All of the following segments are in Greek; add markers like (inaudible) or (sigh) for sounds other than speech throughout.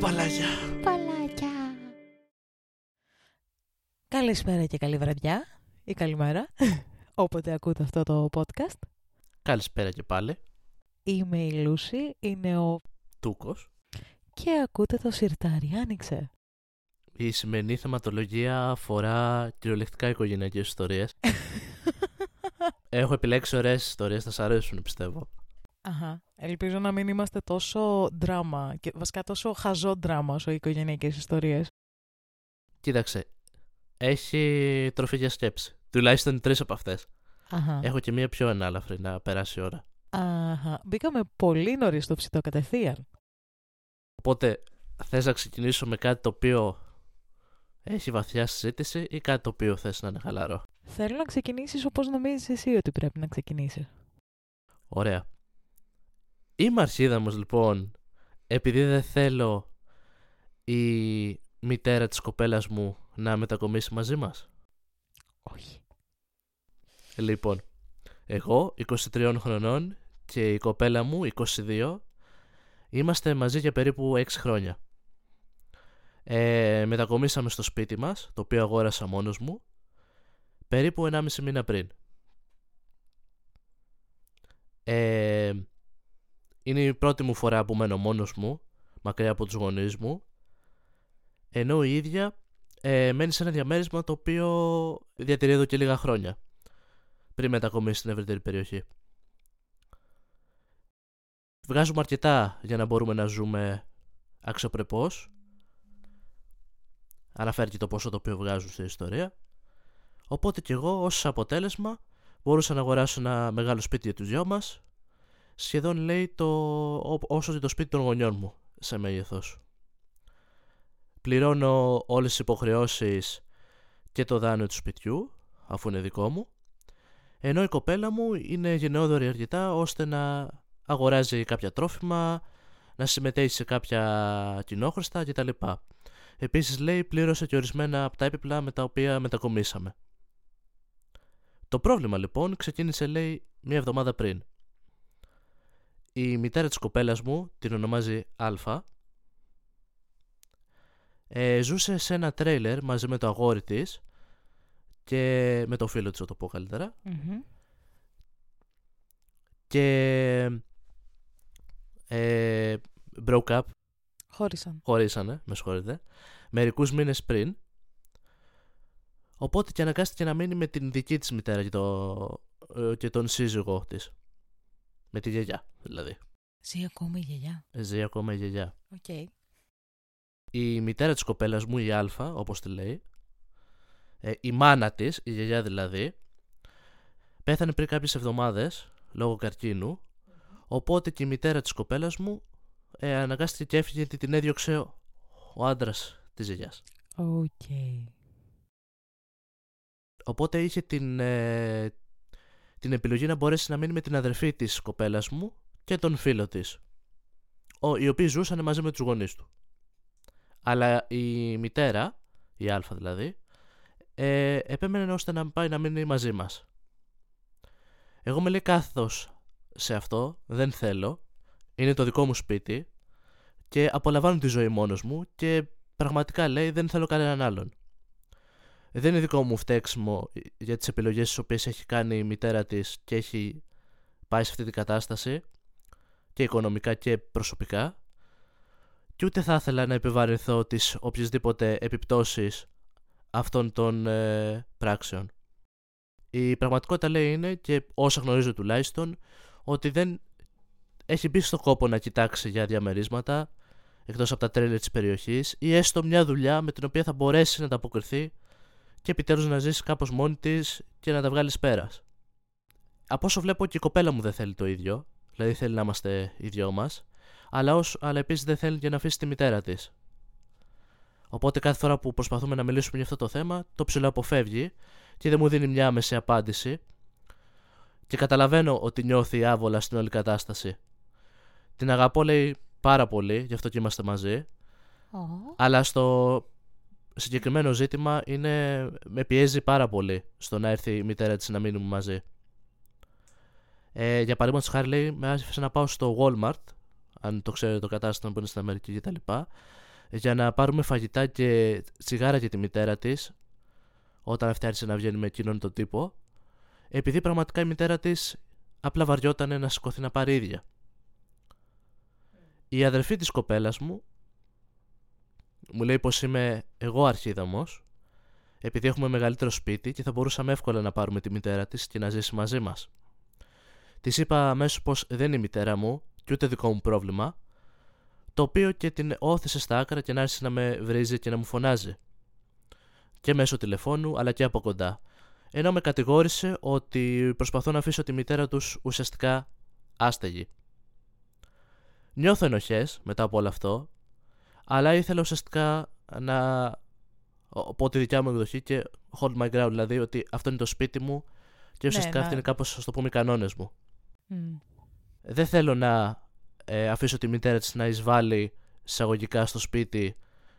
παλάκια. Παλάκια. Καλησπέρα και καλή βραδιά ή καλημέρα, (laughs) όποτε ακούτε αυτό το podcast. Καλησπέρα και πάλι. Είμαι η Λούση, είναι ο... Τούκος. και ακούτε το σιρτάρι, άνοιξε. Η σημερινή θεματολογία αφορά κυριολεκτικά οικογενειακές ιστορίες. (laughs) Έχω επιλέξει ωραίες ιστορίες, θα σας αρέσουν πιστεύω. Αχα. Ελπίζω να μην είμαστε τόσο δράμα και βασικά τόσο χαζό δράμα όσο οι οικογενειακές ιστορίες. Κοίταξε, έχει τροφή για σκέψη. Τουλάχιστον τρεις από αυτές. Αχα. Έχω και μία πιο ανάλαφρη να περάσει η ώρα. Αχα. Μπήκαμε πολύ νωρίς στο ψητό κατευθείαν. Οπότε, θες να ξεκινήσω με κάτι το οποίο έχει βαθιά συζήτηση ή κάτι το οποίο θες να είναι χαλαρό. Θέλω να ξεκινήσεις όπως νομίζεις εσύ ότι πρέπει να ξεκινήσεις. Ωραία. Είμαι αρχίδαμος λοιπόν επειδή δεν θέλω η μητέρα της κοπέλας μου να μετακομίσει μαζί μας. Όχι. Λοιπόν, εγώ 23 χρονών και η κοπέλα μου 22 είμαστε μαζί για περίπου 6 χρόνια. Ε, μετακομίσαμε στο σπίτι μας, το οποίο αγόρασα μόνος μου, περίπου 1,5 μήνα πριν. Ε, είναι η πρώτη μου φορά που μένω μόνος μου, μακριά από τους γονείς μου, ενώ η ίδια ε, μένει σε ένα διαμέρισμα το οποίο διατηρεί εδώ και λίγα χρόνια, πριν μετακομίσει στην ευρύτερη περιοχή. Βγάζουμε αρκετά για να μπορούμε να ζούμε αξιοπρεπώς. Αναφέρει και το πόσο το οποίο βγάζουν στην ιστορία. Οπότε και εγώ ως αποτέλεσμα μπορούσα να αγοράσω ένα μεγάλο σπίτι για τους δυο μας σχεδόν λέει το, ό- όσο και το σπίτι των γονιών μου σε μέγεθος. Πληρώνω όλες τις υποχρεώσεις και το δάνειο του σπιτιού αφού είναι δικό μου ενώ η κοπέλα μου είναι γενναιόδορη αρκετά ώστε να αγοράζει κάποια τρόφιμα, να συμμετέχει σε κάποια κοινόχρηστα κτλ. Επίσης λέει πλήρωσε και ορισμένα από τα έπιπλα με τα οποία μετακομίσαμε. Το πρόβλημα λοιπόν ξεκίνησε λέει μία εβδομάδα πριν. Η μητέρα της κοπέλας μου, την ονομάζει Α, ε, ζούσε σε ένα τρέιλερ μαζί με το αγόρι της και με το φίλο της, να το πω καλύτερα. Μμμ. Και ε, broke up, Χώρισαν. χωρίσανε, με συγχωρείτε, μερικούς μήνες πριν. Οπότε και αναγκάστηκε να μείνει με την δική της μητέρα και, το, ε, και τον σύζυγό της. Με τη γιαγιά, δηλαδή. Ζει ακόμη η γιαγιά. Ζει ακόμα η γιαγιά. Οκ. Η μητέρα της κοπέλας μου, η Α, όπως τη λέει, ε, η μάνα της, η γιαγιά δηλαδή, πέθανε πριν κάποιες εβδομάδες λόγω καρκίνου, οπότε και η μητέρα της κοπέλας μου ε, αναγκάστηκε και έφυγε γιατί την έδιωξε ο, ο άντρας της γιαγιάς. Οκ. Οπότε είχε την, ε, την επιλογή να μπορέσει να μείνει με την αδερφή της κοπέλας μου και τον φίλο της, ο, οι οποίοι ζούσαν μαζί με τους γονείς του. Αλλά η μητέρα, η Α δηλαδή, ε, επέμενε ώστε να πάει να μείνει μαζί μας. Εγώ με λέει κάθος σε αυτό, δεν θέλω, είναι το δικό μου σπίτι και απολαμβάνω τη ζωή μόνος μου και πραγματικά λέει δεν θέλω κανέναν άλλον. Δεν είναι δικό μου φταίξιμο για τις επιλογές τις οποίες έχει κάνει η μητέρα της και έχει πάει σε αυτή την κατάσταση και οικονομικά και προσωπικά και ούτε θα ήθελα να επιβαρυνθώ τις οποιασδήποτε επιπτώσεις αυτών των ε, πράξεων. Η πραγματικότητα λέει είναι και όσα γνωρίζω τουλάχιστον ότι δεν έχει μπει στο κόπο να κοιτάξει για διαμερίσματα εκτός από τα τρέλια της περιοχής ή έστω μια δουλειά με την οποία θα μπορέσει να ανταποκριθεί και επιτέλους να ζήσεις κάπως μόνη της και να τα βγάλεις πέρας. Από όσο βλέπω και η κοπέλα μου δεν θέλει το ίδιο, δηλαδή θέλει να είμαστε οι δυο μας, αλλά, ως, αλλά επίσης δεν θέλει και να αφήσει τη μητέρα της. Οπότε κάθε φορά που προσπαθούμε να μιλήσουμε για αυτό το θέμα, το ψηλό αποφεύγει και δεν μου δίνει μια άμεση απάντηση και καταλαβαίνω ότι νιώθει άβολα στην όλη κατάσταση. Την αγαπώ λέει πάρα πολύ, γι' αυτό και είμαστε μαζί, Ω. αλλά στο συγκεκριμένο ζήτημα είναι, με πιέζει πάρα πολύ στο να έρθει η μητέρα της να μείνουμε μαζί. Ε, για παράδειγμα, χάρη λέει, με άφησε να πάω στο Walmart, αν το ξέρετε το κατάστημα που είναι στην Αμερική κτλ. για να πάρουμε φαγητά και τσιγάρα για τη μητέρα της όταν αυτή άρχισε να βγαίνει με εκείνον τον τύπο επειδή πραγματικά η μητέρα της απλά βαριόταν να σηκωθεί να πάρει ίδια. Η αδερφή της κοπέλας μου μου λέει πως είμαι εγώ αρχίδαμος επειδή έχουμε μεγαλύτερο σπίτι και θα μπορούσαμε εύκολα να πάρουμε τη μητέρα της και να ζήσει μαζί μας. Της είπα αμέσως πως δεν είναι η μητέρα μου και ούτε δικό μου πρόβλημα το οποίο και την όθησε στα άκρα και να άρχισε να με βρίζει και να μου φωνάζει. Και μέσω τηλεφώνου αλλά και από κοντά. Ενώ με κατηγόρησε ότι προσπαθώ να αφήσω τη μητέρα τους ουσιαστικά άστεγη. Νιώθω ενοχές μετά από όλο αυτό, αλλά ήθελα ουσιαστικά να πω τη δικιά μου εκδοχή και hold my ground, δηλαδή ότι αυτό είναι το σπίτι μου και ουσιαστικά ναι, αυτοί είναι κάπως, ας το πούμε, οι κανόνες μου. Δεν θέλω να ε, αφήσω τη μητέρα της να εισβάλλει εισαγωγικά στο σπίτι,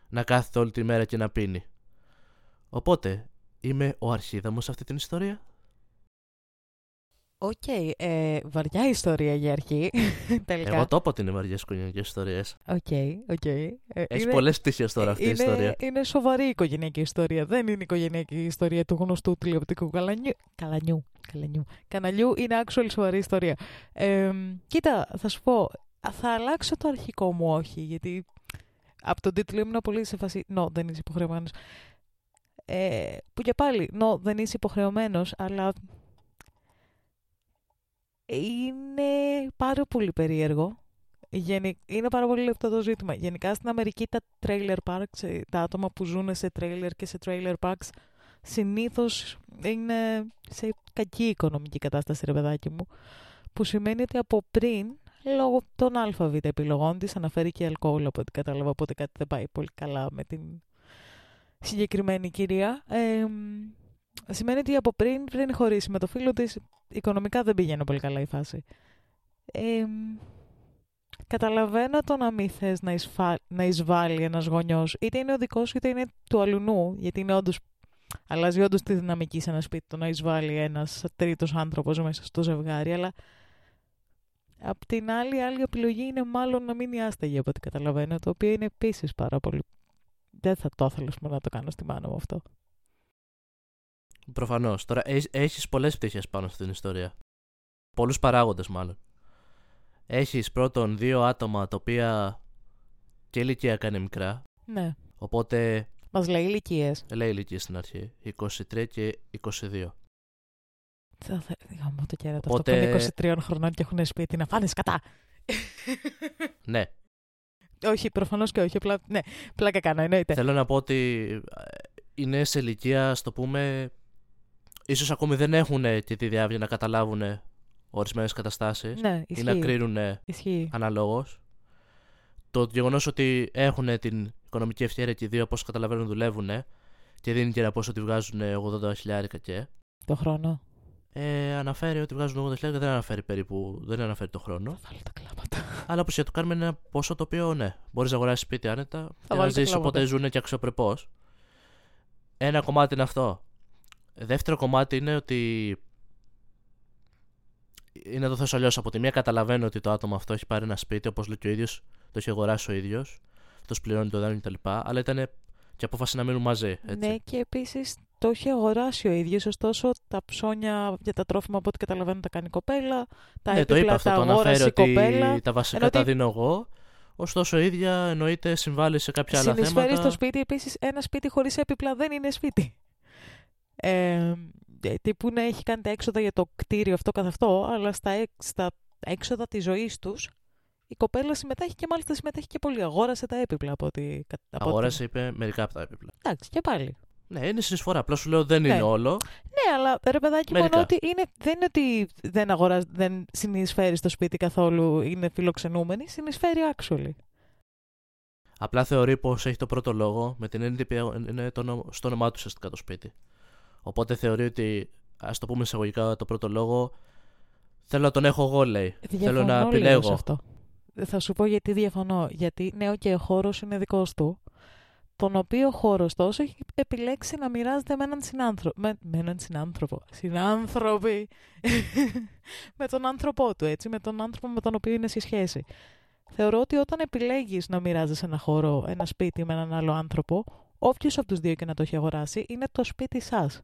να κάθεται όλη τη μέρα και να πίνει. Οπότε, είμαι ο αρχίδαμος σε αυτή την ιστορία; Ok, okay, ε, βαριά ιστορία για αρχή. (laughs) Τελικά. Εγώ το είπα ότι είναι βαριές οικογενειακές ιστορίες. Ok, okay, ok. Okay. Ε, Έχεις πολλές τύχε τώρα αυτή είναι, η ιστορία. Είναι σοβαρή οικογενειακή ιστορία. Δεν είναι οικογενειακή ιστορία του γνωστού τηλεοπτικού καναλιού. Καναλιού. Καλανιού. Καναλιού είναι actual σοβαρή ιστορία. Ε, κοίτα, θα σου πω, θα αλλάξω το αρχικό μου όχι, γιατί από τον τίτλο ήμουν πολύ σε φάση. Νο, δεν είσαι υποχρεωμένος. Ε, που και πάλι, νο, δεν είσαι υποχρεωμένος, αλλά είναι πάρα πολύ περίεργο. Είναι πάρα πολύ λεπτό το ζήτημα. Γενικά στην Αμερική τα trailer parks, ε, τα άτομα που ζουν σε trailer και σε trailer parks, συνήθως είναι σε κακή οικονομική κατάσταση, ρε παιδάκι μου. Που σημαίνει ότι από πριν, λόγω των ΑΒ επιλογών της, αναφέρει και αλκοόλ από ό,τι κατάλαβα, οπότε κάτι δεν πάει πολύ καλά με την συγκεκριμένη κυρία. Ε, σημαίνει ότι από πριν, πριν χωρίσει με το φίλο της, οικονομικά δεν πήγαινε πολύ καλά η φάση. Ε, καταλαβαίνω το να μην θες να, εισφα... να εισβάλλει ένας γονιός, είτε είναι ο δικός είτε είναι του αλουνού, γιατί είναι όντως, αλλάζει όντως τη δυναμική σε ένα σπίτι το να εισβάλλει ένας τρίτος άνθρωπος μέσα στο ζευγάρι, αλλά απ' την άλλη, η άλλη επιλογή είναι μάλλον να μείνει άσταγη από ό,τι καταλαβαίνω, το οποίο είναι επίσης πάρα πολύ... Δεν θα το ήθελα να το κάνω στη μάνα μου αυτό. Προφανώς. Τώρα έχεις πολλές πτυχές πάνω στην ιστορία. Πολλούς παράγοντες, μάλλον. Έχεις πρώτον δύο άτομα τα οποία και ηλικία είναι μικρά. Ναι. Οπότε. Μας λέει ηλικίες. Λέει ηλικίες στην αρχή. 23 και 22. Θα μου το κέρατο Οπότε... αυτό που είναι 23 χρονών και έχουν σπίτι να φάνε κατά. ναι. Όχι, προφανώς και όχι. Απλά, ναι, πλάκα κάνω, εννοείται. Θέλω να πω ότι ε, είναι σε ηλικία, ας το πούμε, ίσως ακόμη δεν έχουν και τη διάβια να καταλάβουν ορισμένες καταστάσεις ναι, ή να κρίνουν αναλόγως. Το γεγονός ότι έχουν την οικονομική ευκαιρία και οι δύο, όπως καταλαβαίνουν, δουλεύουν και δίνει και ένα πόσο ότι βγάζουν 80 χιλιάρικα και. Το χρόνο. Ε, αναφέρει ότι βγάζουν 80 χιλιάρικα, δεν αναφέρει περίπου, δεν αναφέρει το χρόνο. Θα βάλει τα κλάματα. Αλλά όπως για το κάνουμε είναι ένα ποσό το οποίο ναι, μπορείς να αγοράσεις σπίτι άνετα θα και να ζήσει οπότε ζουν και αξιοπρεπώς. Ένα κομμάτι είναι αυτό. Δεύτερο κομμάτι είναι ότι. Είναι να το θέσω αλλιώς. Από τη μία καταλαβαίνω ότι το άτομο αυτό έχει πάρει ένα σπίτι, όπως λέει και ο ίδιος, το έχει αγοράσει ο ίδιος. Αυτό πληρώνει το δάνειο κτλ. Αλλά ήταν και απόφαση να μείνουν μαζί. Έτσι. Ναι, και επίσης το έχει αγοράσει ο ίδιος. Ωστόσο, τα ψώνια για τα τρόφιμα, από ό,τι καταλαβαίνω, τα κάνει η κοπέλα. Τα ναι, το είπα αυτό. Το αναφέρει ότι τα βασικά τα δίνω εγώ. Ωστόσο, η ίδια εννοείται συμβάλλει σε κάποια άλλα θέματα. Συνεισφέρει στο σπίτι. Επίσης, ένα σπίτι χωρίς έπιπλα δεν είναι σπίτι ε, τύπου να έχει κάνει τα έξοδα για το κτίριο αυτό καθ' αυτό, αλλά στα, στα έξοδα της ζωής τους η κοπέλα συμμετέχει και μάλιστα συμμετέχει και πολύ. Αγόρασε τα έπιπλα από ό,τι. Αγόρασε, είπε, μερικά από τα έπιπλα. Εντάξει, και πάλι. Ναι, είναι συνεισφορά. Απλά σου λέω δεν ναι. είναι όλο. Ναι, αλλά ρε παιδάκι, μόνο ότι είναι, δεν είναι ότι δεν, αγοράζει, δεν συνεισφέρεις στο σπίτι καθόλου, είναι φιλοξενούμενη, συνεισφέρει actually. Απλά θεωρεί πως έχει το πρώτο λόγο με την έννοια ότι είναι το, στο όνομά του ουσιαστικά το σπίτι. Οπότε θεωρεί ότι, ας το πούμε εισαγωγικά το πρώτο λόγο, θέλω να τον έχω εγώ, λέει. Διαφωνώ θέλω να επιλέγω. Αυτό. Θα σου πω γιατί διαφωνώ. Γιατί, ναι, και okay, ο χώρος είναι δικός του. Τον οποίο χώρος τόσο έχει επιλέξει να μοιράζεται με έναν συνάνθρωπο. Με, με έναν συνάνθρωπο. Συνάνθρωποι. (laughs) με τον άνθρωπό του, έτσι. Με τον άνθρωπο με τον οποίο είναι σε σχέση. Θεωρώ ότι όταν επιλέγεις να μοιράζεσαι ένα χώρο, ένα σπίτι με έναν άλλο άνθρωπο, όποιος από τους δύο και να το έχει αγοράσει, είναι το σπίτι σας.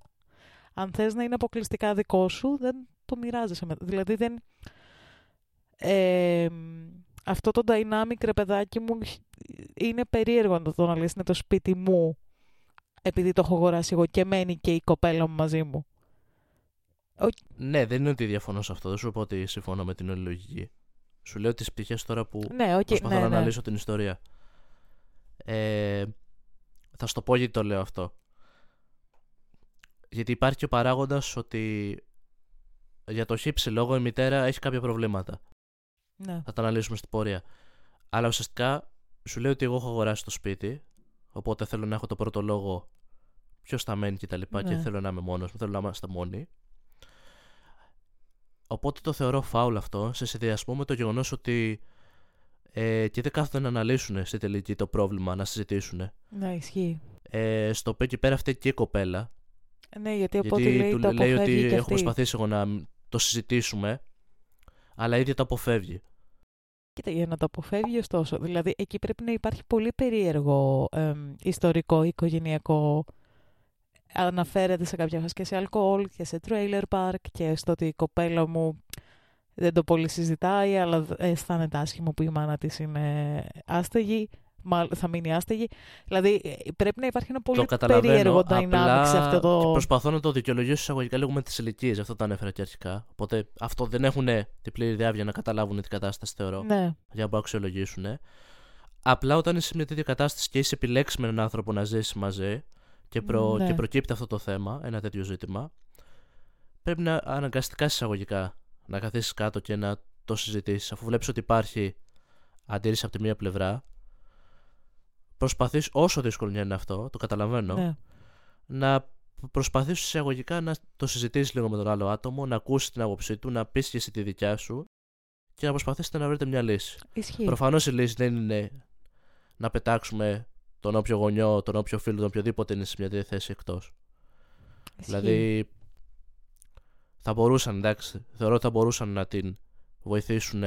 Αν θες να είναι αποκλειστικά δικό σου, δεν το μοιράζεσαι. Με... Δηλαδή δεν... Ε, αυτό το dynamic, ρε παιδάκι μου, είναι περίεργο να το να λες είναι το σπίτι μου, επειδή το έχω αγοράσει εγώ και μένει και η κοπέλα μου μαζί μου. Ναι, δεν είναι ότι διαφωνώ σε αυτό. Δεν σου πω ότι συμφωνώ με την όλη λογική. Σου λέω τις πτυχές τώρα που ναι, okay, προσπαθώ ναι, να ναι. αναλύσω την ιστορία. Ε, θα σου το πω γιατί το λέω αυτό. Γιατί υπάρχει και ο παράγοντας ότι για το χύψη λόγο η μητέρα έχει κάποια προβλήματα. Ναι. Θα τα αναλύσουμε στην πορεία. Αλλά ουσιαστικά σου λέω ότι εγώ έχω αγοράσει το σπίτι, οπότε θέλω να έχω το πρώτο λόγο ποιος θα μένει και τα λοιπά και Ναι. θέλω να είμαι μόνος μου, θέλω να είμαστε μόνοι. Οπότε το θεωρώ φάουλ αυτό σε συνδυασμό με το γεγονός ότι ε, και δεν κάθονται να αναλύσουν στη τελική το πρόβλημα, να συζητήσουν. Ναι, ισχύει. Ε, στο οποίο εκεί πέρα φταίει και η κοπέλα. Ναι, γιατί από ό,τι γιατί λέει του το λέει ότι αποφεύγει και έχω αυτή. προσπαθήσει εγώ να το συζητήσουμε, αλλά η ίδια το αποφεύγει. Κοίτα, για να το αποφεύγει ωστόσο. Δηλαδή, εκεί πρέπει να υπάρχει πολύ περίεργο εμ, ιστορικό, οικογενειακό. Αναφέρεται σε κάποια φάση και σε αλκοόλ και σε trailer park και στο ότι η κοπέλα μου δεν το πολύ συζητάει, αλλά αισθάνεται άσχημο που η μάνα της είναι άστεγη. Μάλλον θα μείνει άστεγη. Δηλαδή, ε, πρέπει να υπάρχει ένα πολύ το καταλαβαίνω. περίεργο dynamic απλά σε αυτό το. Προσπαθώ να το δικαιολογήσω εισαγωγικά λίγο με τις ηλικίες. Αυτό το ανέφερα και αρχικά. Οπότε αυτό δεν έχουν την πλήρη διάβια να καταλάβουν την κατάσταση, θεωρώ. Ναι, Για να το αξιολογήσουν. Απλά όταν είσαι σε μια τέτοια κατάσταση και είσαι επιλέξει με έναν άνθρωπο να ζήσει μαζί και, προ... Ναι. και προκύπτει αυτό το θέμα, ένα τέτοιο ζήτημα, πρέπει να αναγκαστικά εισαγωγικά να καθίσεις κάτω και να το συζητήσεις. Αφού βλέπεις ότι υπάρχει αντίρρηση από τη μία πλευρά, προσπαθείς όσο δύσκολο είναι αυτό, το καταλαβαίνω, ναι. να προσπαθήσει εισαγωγικά να το συζητήσεις λίγο με τον άλλο άτομο, να ακούσεις την άποψή του, να πεις και εσύ τη δικιά σου και να προσπαθήσετε να βρείτε μια λύση. Ισχύει. Προφανώς η λύση δεν είναι να πετάξουμε τον όποιο γονιό, τον όποιο φίλο, τον οποιοδήποτε είναι σε μια τέτοια θέση εκτός. Ισχύει. Δηλαδή, θα μπορούσαν, εντάξει, θεωρώ ότι θα μπορούσαν να την βοηθήσουν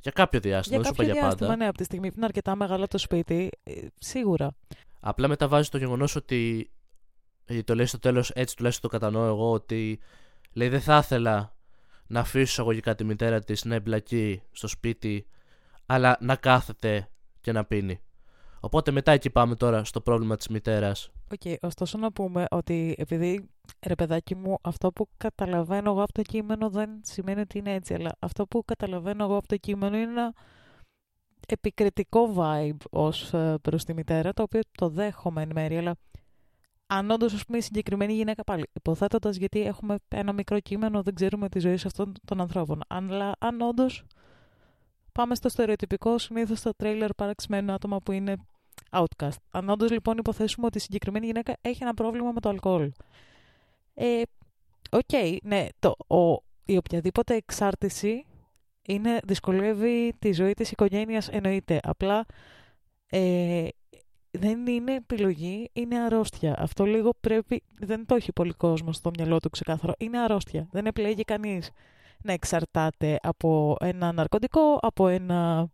για κάποιο διάστημα, για δεν σου είπα κάποιο για διάστημα, πάντα. ναι, από τη στιγμή που είναι αρκετά μεγάλο το σπίτι, ε, σίγουρα. Απλά μεταβάζει το γεγονός ότι. γιατί Το λέει στο τέλος, έτσι τουλάχιστον το κατανοώ εγώ, ότι λέει δεν θα ήθελα να αφήσω εισαγωγικά τη μητέρα της να εμπλακεί στο σπίτι, αλλά να κάθεται και να πίνει. Οπότε μετά εκεί πάμε τώρα στο πρόβλημα της μητέρας. Οκ, ωστόσο να πούμε ότι επειδή, ρε παιδάκι μου, αυτό που καταλαβαίνω εγώ από το κείμενο δεν σημαίνει ότι είναι έτσι, αλλά αυτό που καταλαβαίνω εγώ από το κείμενο είναι ένα επικριτικό vibe ως ε, προς τη μητέρα, το οποίο το δέχομαι εν μέρει, αλλά αν όντως ας πούμε η συγκεκριμένη γυναίκα πάλι, υποθέτοντας γιατί έχουμε ένα μικρό κείμενο, δεν ξέρουμε τη ζωή αυτών των ανθρώπων. Αλλά αν όντως πάμε στο στερεοτυπικό συνήθως στο trailer parks με ένα άτομα που είναι outcast. Αν όντως λοιπόν υποθέσουμε ότι η συγκεκριμένη γυναίκα έχει ένα πρόβλημα με το αλκοόλ. Ε, Οκ, ναι, το, ο, η οποιαδήποτε εξάρτηση είναι, δυσκολεύει τη ζωή της οικογένειας, εννοείται. Απλά ε, δεν είναι επιλογή, είναι αρρώστια. Αυτό λίγο πρέπει, δεν το έχει πολύ κόσμο στο μυαλό του ξεκάθαρο. Είναι αρρώστια. Δεν επιλέγει κανείς να εξαρτάται από ένα ναρκωτικό, από ένα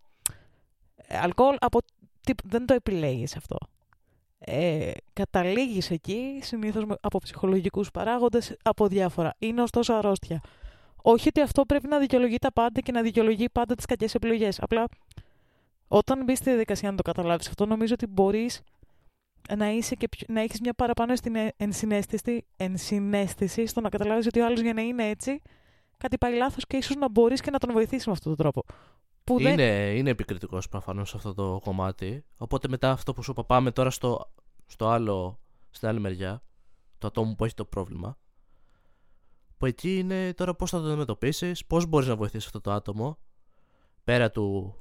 αλκοόλ, από τί- δεν το επιλέγεις αυτό. Ε, καταλήγεις εκεί συνήθως με- από ψυχολογικούς παράγοντες, από διάφορα. Είναι ωστόσο αρρώστια. Όχι ότι αυτό πρέπει να δικαιολογεί τα πάντα και να δικαιολογεί πάντα τις κακές επιλογές. Απλά όταν μπει στη διαδικασία να το καταλάβεις αυτό, νομίζω ότι μπορείς να, είσαι και πιο- να έχεις μια παραπάνω στην ε- ενσυναίσθηση, ενσυναίσθηση στο να καταλάβεις ότι ο άλλος για να είναι έτσι κάτι πάει λάθος και ίσως να μπορείς και να τον βοηθήσεις με αυτόν τον τρόπο. Που δεν... Είναι, είναι επικριτικός προφανώς σε αυτό το κομμάτι. Οπότε μετά αυτό που σου είπα πάμε τώρα στο, στο άλλο, στην άλλη μεριά, το ατόμο που έχει το πρόβλημα. Που εκεί είναι τώρα πώς θα το αντιμετωπίσεις, πώς μπορείς να βοηθήσεις αυτό το άτομο. Πέρα του...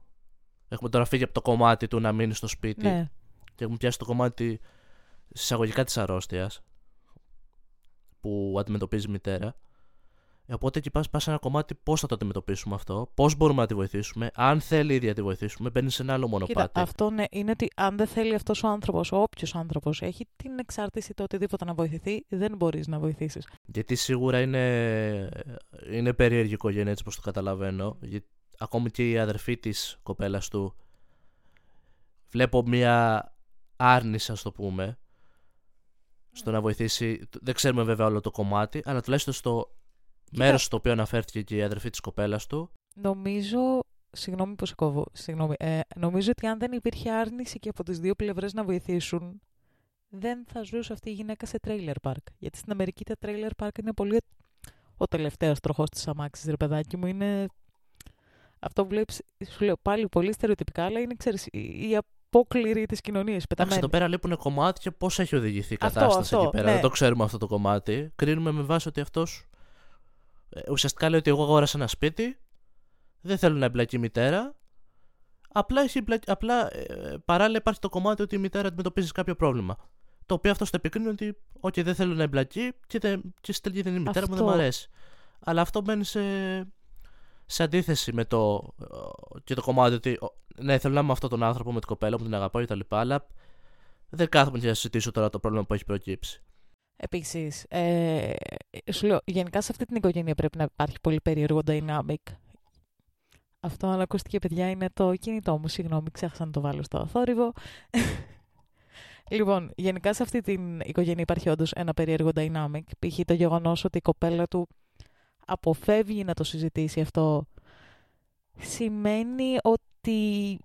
Έχουμε τώρα φύγει από το κομμάτι του να μείνεις στο σπίτι Ναι. και έχουμε πιάσει το κομμάτι εισαγωγικά της αρρώστιας που αντιμετωπίζει η μητέρα. Ε, Οπότε εκεί πας, πας σε ένα κομμάτι πώς θα το αντιμετωπίσουμε αυτό, πώς μπορούμε να τη βοηθήσουμε, αν θέλει ήδη να τη βοηθήσουμε, μπαίνει σε ένα άλλο μονοπάτι. Κοίτα, αυτό ναι, είναι ότι αν δεν θέλει αυτός ο άνθρωπος, όποιος άνθρωπος έχει την εξάρτηση το οτιδήποτε να βοηθηθεί, δεν μπορείς να βοηθήσεις. Γιατί σίγουρα είναι, είναι περίεργη η οικογένεια έτσι πως το καταλαβαίνω. Γιατί ακόμη και η αδερφή της κοπέλας του βλέπω μια άρνηση, ας το πούμε, στο να βοηθήσει. Δεν ξέρουμε βέβαια όλο το κομμάτι, αλλά τουλάχιστον στο Κοίτα. Μέρος στο οποίο αναφέρθηκε και η αδερφή της κοπέλας του. Νομίζω. Συγγνώμη που σε κόβω. Συγγνώμη. Ε, νομίζω ότι αν δεν υπήρχε άρνηση και από τις δύο πλευρές να βοηθήσουν, δεν θα ζούσε αυτή η γυναίκα σε τρέιλερ πάρκ. Γιατί στην Αμερική τα τρέιλερ πάρκ είναι πολύ. Ο τελευταίος τροχός της αμάξης, ρε παιδάκι μου, είναι. Αυτό που βλέπεις, σου λέω πάλι πολύ στερεοτυπικά, αλλά είναι ξέρεις, η απόκληρη της κοινωνίας. Εντάξει, εδώ πέρα λείπουν κομμάτια πώς έχει οδηγηθεί η κατάσταση αυτό, εκεί πέρα. Ναι. Δεν το ξέρουμε αυτό το κομμάτι. Κρίνουμε με βάση ότι αυτός ε, ουσιαστικά λέει ότι εγώ αγόρασα ένα σπίτι, δεν θέλω να εμπλακεί η μητέρα. Απλά, έχει, απλά ε, παράλληλα υπάρχει το κομμάτι ότι η μητέρα αντιμετωπίζει κάποιο πρόβλημα. Το οποίο αυτό το επικρίνει ότι, OK, δεν θέλω να εμπλακεί και, δεν, και στην τελική δεν είναι η μητέρα μου, δεν μου αρέσει. Αλλά αυτό μπαίνει σε, σε αντίθεση με το, και το κομμάτι ότι ναι, θέλω να είμαι αυτόν τον άνθρωπο με την κοπέλα μου, την αγαπάω κτλ. Αλλά δεν κάθομαι να συζητήσω τώρα το πρόβλημα που έχει προκύψει. Επίσης, ε, σου λέω, γενικά σε αυτή την οικογένεια πρέπει να υπάρχει πολύ περίεργο dynamic. Αυτό, αλλά ακούστηκε, παιδιά, είναι το κινητό μου. Συγγνώμη, ξέχασα να το βάλω στο θόρυβο. (laughs) λοιπόν, γενικά σε αυτή την οικογένεια υπάρχει όντως ένα περίεργο dynamic. Π.χ. το γεγονός ότι η κοπέλα του αποφεύγει να το συζητήσει αυτό σημαίνει ότι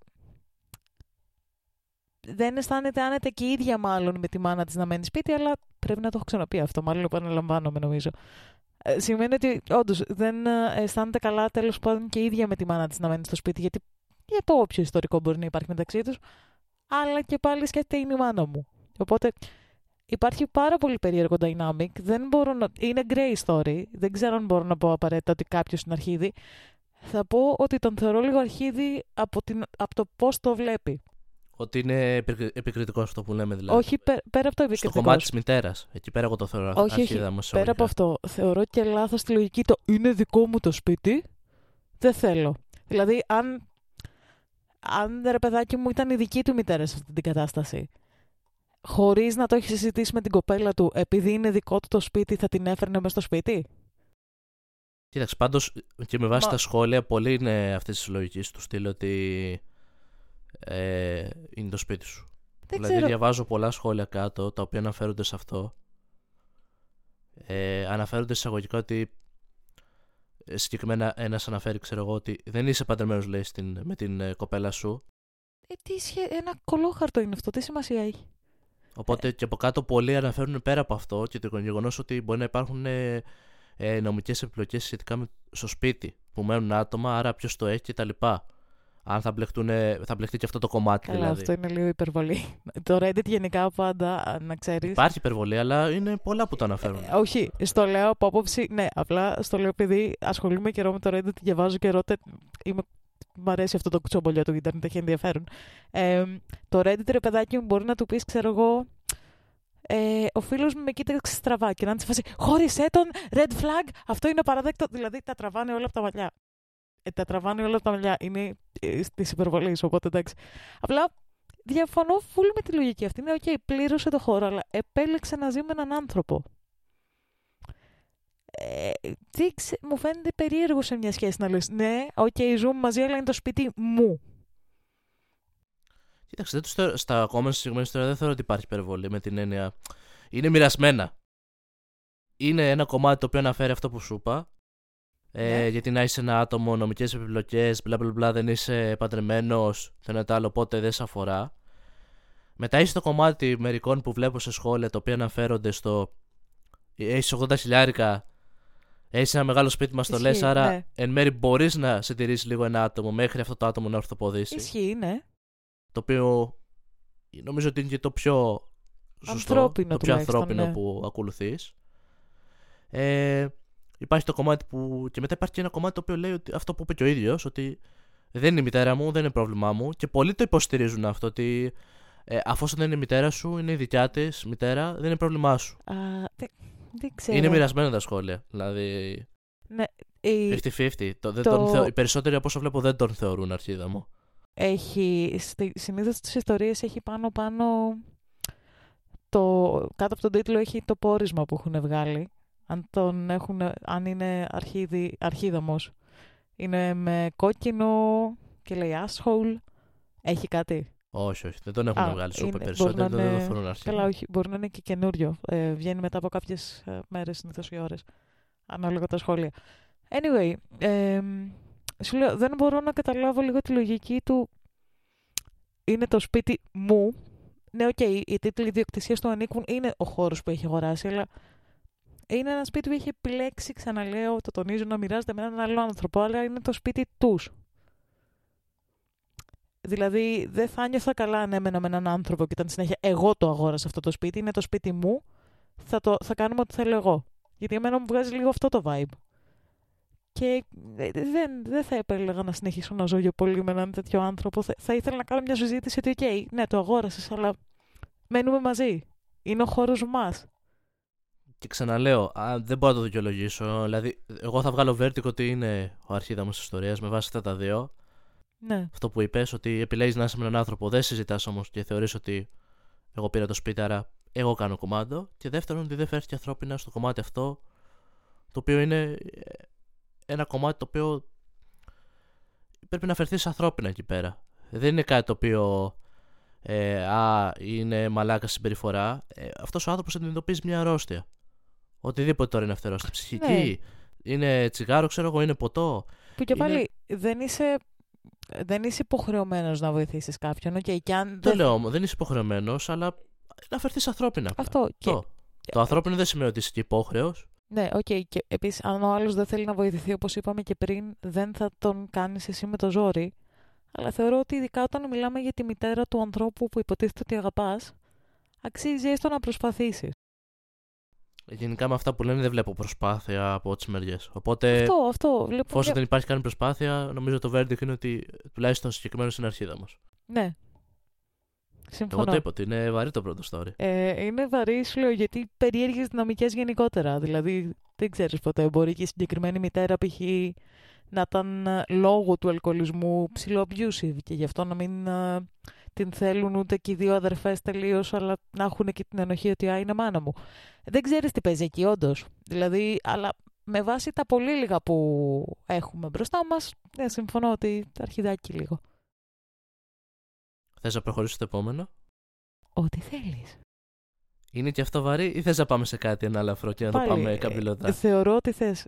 δεν αισθάνεται άνετα και η ίδια μάλλον με τη μάνα της να μένει σπίτι, αλλά πρέπει να το έχω ξαναπεί αυτό, μάλλον επαναλαμβάνομαι νομίζω. Ε, σημαίνει ότι όντως δεν ε, αισθάνεται καλά τέλος πάντων και η ίδια με τη μάνα της να μένει στο σπίτι, γιατί για το όποιο ιστορικό μπορεί να υπάρχει μεταξύ τους, αλλά και πάλι σκέφτεται είναι η μάνα μου. Οπότε υπάρχει πάρα πολύ περίεργο dynamic. Δεν μπορώ να... Είναι grey story. Δεν ξέρω αν μπορώ να πω απαραίτητα ότι κάποιος είναι αρχίδι. Θα πω ότι τον θεωρώ λίγο αρχίδι από, την... από το πώς το βλέπει. Ότι είναι επικριτικό αυτό που λέμε δηλαδή. Όχι, πέρα από το επικριτικός. Στο κομμάτι της μητέρας. Εκεί πέρα εγώ το θεωρώ όχι, αρχίδα μου. Πέρα από αυτό, θεωρώ και λάθος τη λογική το είναι δικό μου το σπίτι. Δεν θέλω. Δηλαδή, αν. Αν ρε παιδάκι μου ήταν η δική του μητέρα σε αυτή την κατάσταση, χωρίς να το έχει συζητήσει με την κοπέλα του, επειδή είναι δικό του το σπίτι, θα την έφερνε μέσα στο σπίτι; Κοίταξε, πάντως και με βάση τα σχόλια, πολλοί είναι αυτή τη λογική του στυλ ότι ε, είναι το σπίτι σου. Δεν δηλαδή, ξέρω. διαβάζω πολλά σχόλια κάτω τα οποία αναφέρονται σε αυτό. Ε, αναφέρονται εισαγωγικά ότι ε, συγκεκριμένα ένας αναφέρει, ξέρω εγώ, ότι δεν είσαι παντρεμένος, λέει, στην, με την ε, κοπέλα σου. Ε, τι σχε... Ένα κολόχαρτο είναι αυτό, τι σημασία έχει; Οπότε και από κάτω πολλοί αναφέρουν πέρα από αυτό και το γεγονός ότι μπορεί να υπάρχουν ε, ε, νομικές επιπλοκές σχετικά με στο σπίτι που μένουν άτομα, άρα ποιος το έχει κτλ. Αν θα, μπλεχτούν, θα μπλεχτεί και αυτό το κομμάτι Καλά, δηλαδή. αυτό είναι λίγο υπερβολή. (laughs) Το Reddit γενικά πάντα, να ξέρεις. Υπάρχει υπερβολή, αλλά είναι πολλά που το αναφέρουν. Ε, όχι, στο λέω από άποψη. Ναι, απλά στο λέω επειδή ασχολούμαι καιρό με το Reddit, διαβάζω καιρό. Είμαι Μ' αρέσει αυτό το κουτσομπολιό του Ιντερνετ, έχει ενδιαφέρον. Ε, το Reddit, ρε παιδάκι μου, μπορεί να του πεις, ξέρω εγώ, ε, ο φίλος μου με κοίταξε στραβά και να είναι φάση χώρισέ τον, red flag, αυτό είναι απαράδεκτο. Δηλαδή τα τραβάνε όλα από τα μαλλιά. Ε, τα τραβάνε όλα από τα μαλλιά. Είναι ε, της υπερβολής, οπότε εντάξει. Απλά διαφωνώ φουλ με τη λογική αυτή. Είναι, οκ, πλήρωσε το χώρο, αλλά επέλεξε να ζει με έναν άνθρωπο. Ε, μου φαίνεται περίεργο σε μια σχέση να λες ναι, OK, okay, ζούμε μαζί, αλλά είναι το σπίτι μου. Κοίταξε, δεν στα κόμματα στη συγκεκριμένη ιστορία δεν θεωρώ ότι υπάρχει υπερβολή με την έννοια. Είναι μοιρασμένα. Είναι ένα κομμάτι το οποίο αναφέρει αυτό που σου είπα. Ε, ναι. γιατί να είσαι ένα άτομο, νομικές επιπλοκές, μπλα μπλα μπλα, δεν είσαι παντρεμένος, το ένα το άλλο, οπότε δεν σε αφορά. Μετά είσαι το κομμάτι μερικών που βλέπω σε σχόλια τα οποία αναφέρονται στο. Έχεις 80 χιλιάρικα, έχεις ένα μεγάλο σπίτι, μας το λες, άρα ναι. εν μέρει μπορείς να συντηρήσει λίγο ένα άτομο μέχρι αυτό το άτομο να ορθοποδήσει. Ισχύει, ναι. Το οποίο νομίζω ότι είναι και το πιο σωστό, ανθρώπινο, το πιο ανθρώπινο ναι. που ακολουθείς. Ε, υπάρχει το κομμάτι που. και μετά υπάρχει και ένα κομμάτι το οποίο λέει ότι αυτό που είπε και ο ίδιος, ότι δεν είναι η μητέρα μου, δεν είναι πρόβλημά μου. Και πολλοί το υποστηρίζουν αυτό, ότι ε, αφού δεν είναι η μητέρα σου, είναι η δικιά της μητέρα, δεν είναι πρόβλημά σου. Α, δεν, δεν ξέρω. Είναι μοιρασμένα τα σχόλια. Δηλαδή. Ναι, 50-50. Το, το... Οι περισσότεροι από όσο βλέπω δεν τον θεωρούν αρχίδα μου έχει, συνήθως στις ιστορίες έχει πάνω πάνω, το, κάτω από τον τίτλο έχει το πόρισμα που έχουν βγάλει. Αν, τον έχουν, αν είναι αρχίδι, αρχίδαμος. Είναι με κόκκινο και λέει asshole. Έχει κάτι; Όχι, όχι. Δεν τον έχουν Α, βγάλει σούπα είναι- περισσότερο. μπορεί να Δεν είναι- το θεωρούν αρχή. Καλά, όχι. Μπορεί να είναι και καινούριο. Ε, βγαίνει μετά από κάποιες μέρες συνήθως ή ώρες. Ανάλογα τα σχόλια. Anyway, ε, σου λέω, δεν μπορώ να καταλάβω λίγο τη λογική του. Είναι το σπίτι μου. Ναι, οκ, οι τίτλοι ιδιοκτησίας του ανήκουν, είναι ο χώρος που έχει αγοράσει, αλλά είναι ένα σπίτι που έχει επιλέξει, ξαναλέω, το τονίζω, να μοιράζεται με έναν άλλο άνθρωπο, αλλά είναι το σπίτι τους. Δηλαδή, δεν θα νιώθα καλά αν έμενα με έναν άνθρωπο και ήταν συνέχεια εγώ το αγόρασα αυτό το σπίτι, είναι το σπίτι μου, θα, το, θα κάνουμε ό,τι θέλω εγώ. Γιατί εμένα μου βγάζει λίγο αυτό το vibe. Και ε, δεν, δεν θα επέλεγα να συνεχίσω να ζω για πολύ με έναν τέτοιο άνθρωπο. Θα, θα ήθελα να κάνω μια συζήτηση ότι, OK, ναι, το αγόρασες, αλλά μένουμε μαζί. Είναι ο χώρος μας. Και ξαναλέω, α, δεν μπορώ να το δικαιολογήσω. Δηλαδή, εγώ θα βγάλω Vertigo ότι είναι ο αρχίδα της ιστορίας με βάση αυτά τα δύο. Ναι. Αυτό που είπες, ότι επιλέγεις να είσαι με έναν άνθρωπο, δεν συζητάς όμως και θεωρείς ότι εγώ πήρα το σπίτι, άρα εγώ κάνω κομμάτι. Και δεύτερον, ότι δεν φέρθηκε ανθρώπινα στο κομμάτι αυτό, το οποίο είναι ε, ένα κομμάτι το οποίο πρέπει να φερθεί ανθρώπινα εκεί πέρα. Δεν είναι κάτι το οποίο ε, α, είναι μαλάκα συμπεριφορά. Ε, Αυτός ο άνθρωπος αντιμετωπίζει μια αρρώστια. Οτιδήποτε τώρα είναι αυτό αρρώστια. Ψυχική, είναι τσιγάρο, ξέρω εγώ, είναι ποτό. Που και Είναι- πάλι δεν είσαι, δεν είσαι υποχρεωμένος να βοηθήσεις κάποιον. Okay, και αν Το δεν- λέω όμως, δεν είσαι υποχρεωμένος, αλλά να φερθείς ανθρώπινα. απλά. Αυτό. Και, Το. το ανθρώπινο δεν σημαίνει ότι είσαι και υπόχρεος. ναι, οκ. Και επίσης, αν ο άλλος δεν θέλει να βοηθηθεί, όπως είπαμε και πριν, δεν θα τον κάνεις εσύ με το ζόρι. Αλλά θεωρώ ότι ειδικά όταν μιλάμε για τη μητέρα του ανθρώπου που υποτίθεται ότι αγαπάς, αξίζει έστω να προσπαθήσεις. Γενικά με αυτά που λένε δεν βλέπω προσπάθεια από τι μεριέ. Οπότε, αυτό, αυτό. Βλέπω εφόσον μια- δεν υπάρχει καν προσπάθεια, νομίζω το verdict είναι ότι τουλάχιστον συγκεκριμένος είναι αρχίδα μας. Ναι. Συμφωνώ. Εγώ το είπα ότι είναι βαρύ το πρώτο story. Ε, είναι βαρύ, σου λέω, γιατί περίεργε δυναμικές γενικότερα. Δηλαδή, δεν ξέρεις ποτέ. Μπορεί και η συγκεκριμένη μητέρα π.χ. να ήταν ε, λόγω του αλκοολισμού ψηλό abusive και γι' αυτό να μην ε, την θέλουν ούτε και οι δύο αδερφές τελείως, αλλά να έχουν και την ενοχή ότι α, είναι μάνα μου. Δεν ξέρεις τι παίζει εκεί, όντως. Δηλαδή, αλλά με βάση τα πολύ λίγα που έχουμε μπροστά μας, ναι, συμφωνώ ότι αρχιδάκι λίγο. Θες να προχωρήσω στο επόμενο; Ό,τι θέλεις. Είναι και αυτό βαρύ ή θες να πάμε σε κάτι ανάλαφρο και να το Πάλι, πάμε ε, καμπυλωτά. Θεωρώ ότι θες.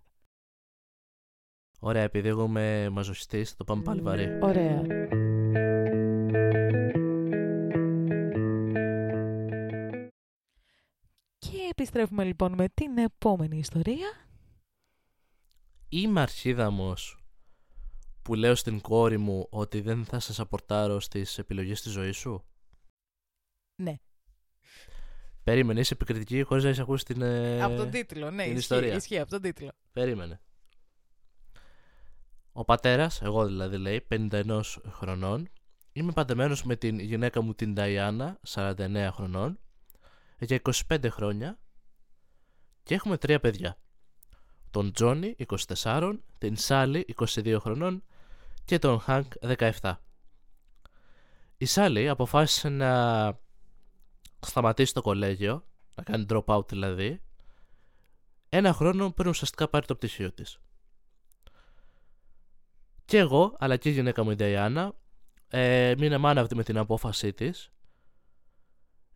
Ωραία, επειδή εγώ είμαι μαζοχιστής, θα το πάμε πάλι βαρύ. Ωραία. Επιστρέφουμε λοιπόν με την επόμενη ιστορία. Είμαι αρχίδαμος που λέω στην κόρη μου ότι δεν θα σε σαπορτάρω στις επιλογές της ζωής σου. Ναι. Περίμενε, είσαι επικριτική χωρίς να έχεις ακούσει την... ε, από τον τίτλο, ναι, την ισχύει, ιστορία. ισχύει από τον τίτλο. Περίμενε. Ο πατέρας, εγώ δηλαδή λέει, 51 χρονών, είμαι παντεμένος με την γυναίκα μου την Νταϊάννα, 49 χρονών, για 25 χρόνια και έχουμε τρία παιδιά. Τον Τζόνι, 24, την Σάλι, 22 χρονών και τον Χανκ, 17. Η Σάλι αποφάσισε να σταματήσει το κολέγιο, να κάνει drop out δηλαδή, ένα χρόνο πριν ουσιαστικά πάρει το πτυχίο της. Και εγώ, αλλά και η γυναίκα μου η Νταϊάννα, ε, μείναμε άναυδοι με την απόφασή της,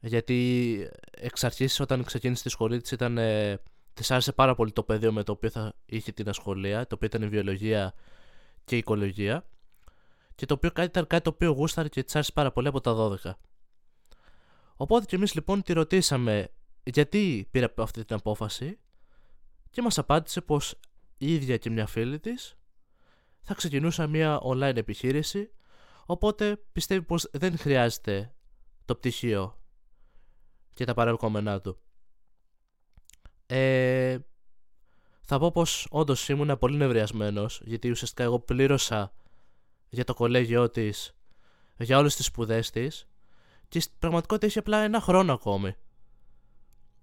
γιατί εξ αρχής όταν ξεκίνησε τη σχολή της ήταν, ε, της άρεσε πάρα πολύ το πεδίο με το οποίο θα είχε την ασχολία, το οποίο ήταν η βιολογία και η οικολογία, και το οποίο ήταν κάτι το οποίο γούσταρε και της άρεσε πάρα πολύ από τα 12. Οπότε και εμείς λοιπόν τη ρωτήσαμε γιατί πήρε αυτή την απόφαση και μας απάντησε πως η ίδια και μια φίλη της θα ξεκινούσαν μια online επιχείρηση οπότε πιστεύει πως δεν χρειάζεται το πτυχίο και τα παρελκόμενά του. Ε, θα πω πως όντως ήμουν πολύ νευριασμένος γιατί ουσιαστικά εγώ πλήρωσα για το κολέγιό της για όλες τις σπουδές της και στην πραγματικότητα είχε απλά ένα χρόνο ακόμη.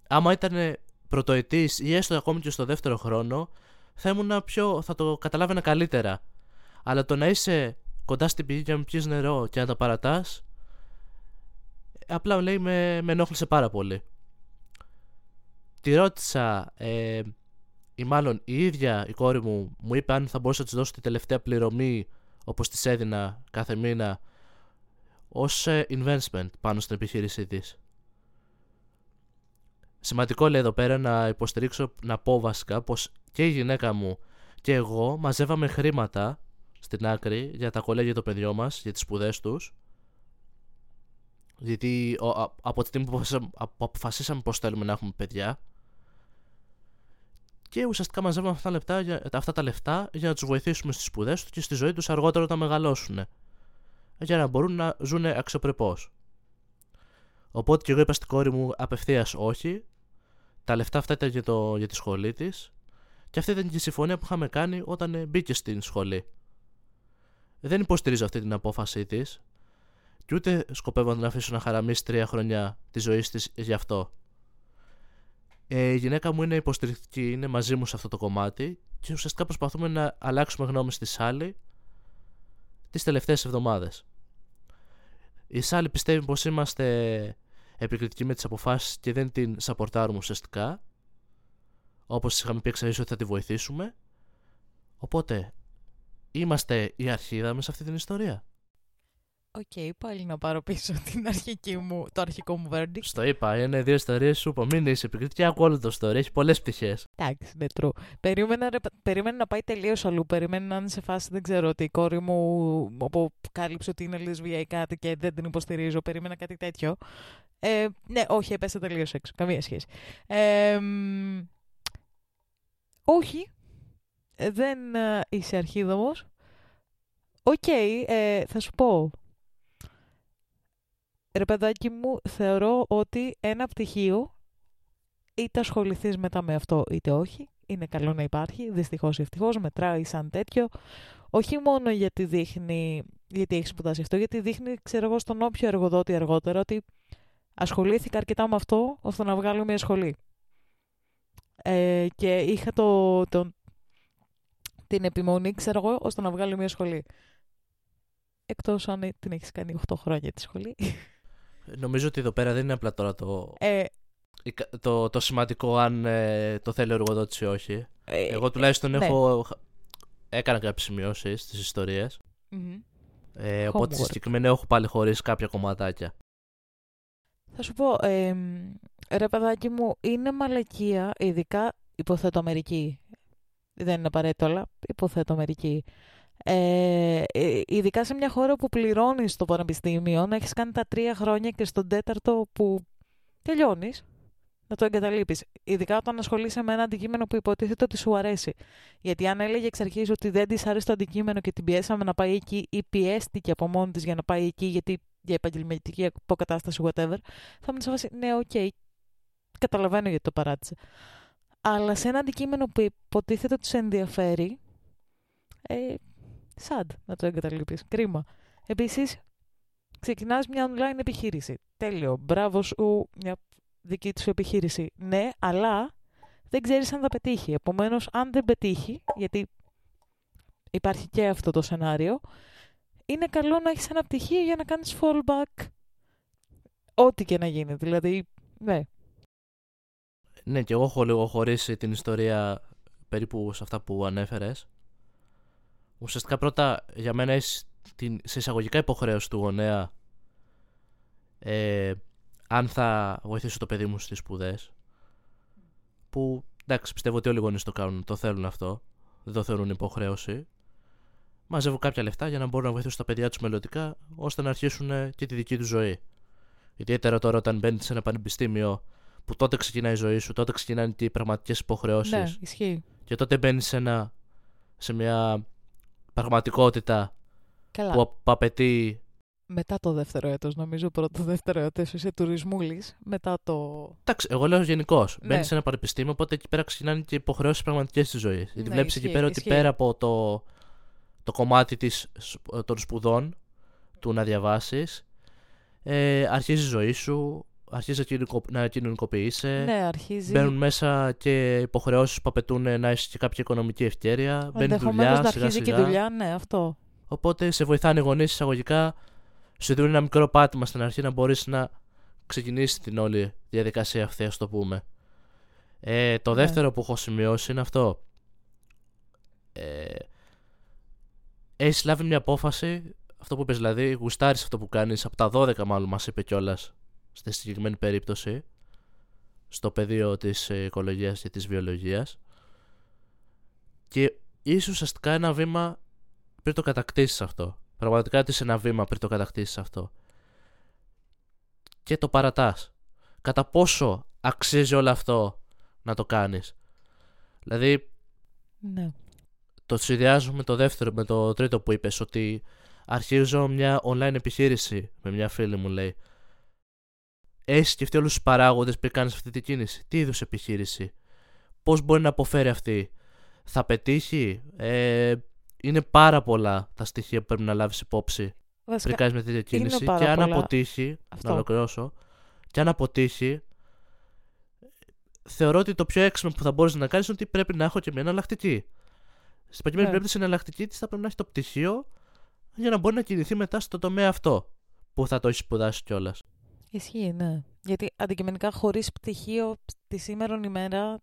Άμα ήταν πρωτοετής ή έστω ακόμη και στο δεύτερο χρόνο θα ήμουν πιο, θα το καταλάβαινα καλύτερα. Αλλά το να είσαι κοντά στην πηγή και να μην πιείς νερό και να τα παρατάς απλά λέει με, με ενόχλησε πάρα πολύ. Τη ρώτησα ε, ή μάλλον η ίδια η κόρη μου μου είπε αν θα μπορούσα να της δώσω τη τελευταία πληρωμή όπως της έδινα κάθε μήνα ως ε, investment πάνω στην επιχείρησή της. Σημαντικό λέει εδώ πέρα να υποστηρίξω, να πω βασικά πως και η γυναίκα μου και εγώ μαζεύαμε χρήματα στην άκρη για τα κολέγια των παιδιών μας, για τις σπουδές τους. Γιατί από τη στιγμή που αποφασίσαμε πως θέλουμε να έχουμε παιδιά και ουσιαστικά μαζεύαμε αυτά, λεπτά, αυτά τα λεφτά για να τους βοηθήσουμε στις σπουδές τους και στη ζωή τους αργότερα όταν μεγαλώσουν. Για να μπορούν να ζουν αξιοπρεπώς. Οπότε και εγώ είπα στην κόρη μου απευθείας όχι. Τα λεφτά αυτά ήταν για, το, για τη σχολή της. Και αυτή ήταν και η συμφωνία που είχαμε κάνει όταν μπήκε στην σχολή. Δεν υποστηρίζω αυτή την απόφασή της και ούτε σκοπεύω να την αφήσω να χαραμίσει τρία χρόνια τη ζωή της γι' αυτό. Ε, η γυναίκα μου είναι υποστηρικτική, είναι μαζί μου σε αυτό το κομμάτι και ουσιαστικά προσπαθούμε να αλλάξουμε γνώμη στη Σάλη τις τελευταίες εβδομάδες. Η Σάλη πιστεύει πως είμαστε επικριτικοί με τις αποφάσεις και δεν την σαπορτάρουμε ουσιαστικά όπως είχαμε πει εξαρχής ότι θα τη βοηθήσουμε οπότε είμαστε η αρχίδα μέσα σε αυτή την ιστορία. OK, okay, πάλι να πάρω πίσω (laughs) την αρχική μου, το αρχικό μου verdict. Στο είπα, είναι δύο ιστορίες σου είπα. Μην είσαι επικριτική, άκου όλο το story. Έχει πολλές πτυχές. Εντάξει, ναι, true. Περίμενα, περίμενα να πάει τελείως αλλού. Περίμενα να είναι σε φάση, δεν ξέρω, ότι η κόρη μου αποκάλυψε ότι είναι λεσβία ή κάτι και δεν την υποστηρίζω. Περίμενα κάτι τέτοιο. Ε, ναι, όχι, έπεσα τελείως έξω. Καμία σχέση. Ε, όχι, δεν ε, είσαι αρχίδομος. OK, okay, ε, θα σου πω. Ρε παιδάκι μου, θεωρώ ότι ένα πτυχίο είτε ασχοληθείς μετά με αυτό είτε όχι, είναι καλό να υπάρχει, δυστυχώς ή ευτυχώς, μετράει σαν τέτοιο. Όχι μόνο γιατί δείχνει, γιατί έχεις σπουδάσει αυτό, γιατί δείχνει, ξέρω εγώ, στον όποιο εργοδότη αργότερα ότι ασχολήθηκα αρκετά με αυτό ώστε να βγάλω μια σχολή. Ε, και είχα το, το, την επιμονή, ξέρω εγώ, ώστε να βγάλω μια σχολή. Εκτός αν την έχεις κάνει 8 χρόνια τη σχολή. Νομίζω ότι εδώ πέρα δεν είναι απλά τώρα το, ε, το, το, σημαντικό αν ε, το θέλει ο εργοδότης ή όχι. Ε, Εγώ τουλάχιστον ναι. έχω. Έκανα κάποιες σημειώσεις στις ιστορίες. Mm-hmm. Ε, οπότε στη συγκεκριμένη έχω πάλι χωρίς κάποια κομματάκια. Θα σου πω, ε, ρε παιδάκι μου, είναι μαλακία, ειδικά υποθέτω Αμερική. Δεν είναι απαραίτητο, αλλά υποθέτω Αμερική. Ε, ε, ειδικά σε μια χώρα που πληρώνεις το πανεπιστήμιο, να έχεις κάνει τα τρία χρόνια και στον τέταρτο που τελειώνεις, να το εγκαταλείπεις. Ειδικά όταν ασχολείσαι με ένα αντικείμενο που υποτίθεται ότι σου αρέσει. Γιατί αν έλεγε εξ αρχής ότι δεν της άρεσε το αντικείμενο και την πιέσαμε να πάει εκεί ή πιέστηκε από μόνη της για να πάει εκεί γιατί για επαγγελματική αποκατάσταση, whatever, θα 'μουν σε ναι, OK, okay, καταλαβαίνω γιατί το παράτησε. Αλλά σε ένα αντικείμενο που υποτίθεται ότι σε ενδιαφέρει, ε, sad να το εγκαταλείπεις. Κρίμα. Επίσης, ξεκινάς μια online επιχείρηση. Τέλειο. Μπράβο σου, μια δική τους επιχείρηση. Ναι, αλλά δεν ξέρεις αν θα πετύχει. Επομένως, αν δεν πετύχει, γιατί υπάρχει και αυτό το σενάριο, είναι καλό να έχεις ένα πτυχίο για να κάνεις fallback ό,τι και να γίνει. Δηλαδή, ναι. Ναι, και εγώ έχω λίγο χωρίσει την ιστορία περίπου σε αυτά που ανέφερες ουσιαστικά πρώτα για μένα έχει την, σε εισαγωγικά υποχρέωση του γονέα ε, αν θα βοηθήσω το παιδί μου στις σπουδές. που εντάξει πιστεύω ότι όλοι οι γονείς το κάνουν, το θέλουν αυτό δεν το θεωρούν υποχρέωση μαζεύω κάποια λεφτά για να μπορούν να βοηθήσουν τα παιδιά τους μελλοντικά ώστε να αρχίσουν και τη δική τους ζωή. Ιδιαίτερα τώρα όταν μπαίνει σε ένα πανεπιστήμιο που τότε ξεκινάει η ζωή σου, τότε ξεκινάνε και οι πραγματικές υποχρεώσεις. Ναι, ισχύει. Και τότε μπαίνεις σε, σε μια πραγματικότητα Καλά. που απαιτεί. Μετά το δεύτερο έτος, νομίζω, πρώτο δεύτερο έτος, είσαι τουρισμούλης, μετά το... Εντάξει, εγώ λέω γενικώς. Ναι. Μπαίνεις σε ένα πανεπιστήμιο, οπότε εκεί πέρα ξεκινάνε και υποχρεώσεις πραγματικές της ζωής. Γιατί ναι, βλέπεις εκεί πέρα ότι πέρα από το, το κομμάτι της, των σπουδών, του να διαβάσεις, ε, αρχίζει η ζωή σου, αρχίζεις να κοινωνικοποιείσαι. Ναι, αρχίζει. Μπαίνουν μέσα και υποχρεώσεις που απαιτούν να έχεις και κάποια οικονομική ευκαιρία. Μπαίνει δουλειά. να αρχίζει και δουλειά, ναι, αυτό. Οπότε σε βοηθάνε οι γονείς εισαγωγικά. Σου δίνουν ένα μικρό πάτημα στην αρχή να μπορείς να ξεκινήσεις την όλη διαδικασία αυτή, ας το πούμε. Ε, το ναι. δεύτερο που έχω σημειώσει είναι αυτό. Ε, έχεις λάβει μια απόφαση αυτό που είπες δηλαδή, γουστάρεις αυτό που κάνεις από τα 12 μάλλον μας είπε κιόλας στη συγκεκριμένη περίπτωση στο πεδίο της οικολογίας και της βιολογίας και είσαι ουσιαστικά ένα βήμα πριν το κατακτήσεις αυτό. Πραγματικά είσαι ένα βήμα πριν το κατακτήσεις αυτό. Και το παρατάς. Κατά πόσο αξίζει όλο αυτό να το κάνεις. Δηλαδή, Ναι. το συνδυάζω με το δεύτερο, με το τρίτο που είπες, ότι αρχίζω μια online επιχείρηση με μια φίλη μου λέει. Έχει σκεφτεί όλους τους παράγοντες που κάνεις αυτή τη κίνηση. Τι είδους επιχείρηση, Πώς μπορεί να αποφέρει αυτή, Θα πετύχει, ε, Είναι πάρα πολλά τα στοιχεία που πρέπει να λάβεις υπόψη Βασικά, πριν κάνεις με τέτοια κίνηση. πάρα Και αν πολλά. αποτύχει, Αυτό. να ολοκληρώσω, και αν αποτύχει, θεωρώ ότι το πιο έξυπνο που θα μπορείς να κάνεις είναι ότι πρέπει να έχω και μια εναλλακτική. Στην προκειμένη Ναι. περίπτωση, η εναλλακτική της θα πρέπει να έχει το πτυχίο για να μπορεί να κινηθεί μετά στο τομέα αυτό που θα το έχεις σπουδάσει κιόλας. Ισχύει, ναι. Γιατί αντικειμενικά χωρίς πτυχίο τη σήμερον ημέρα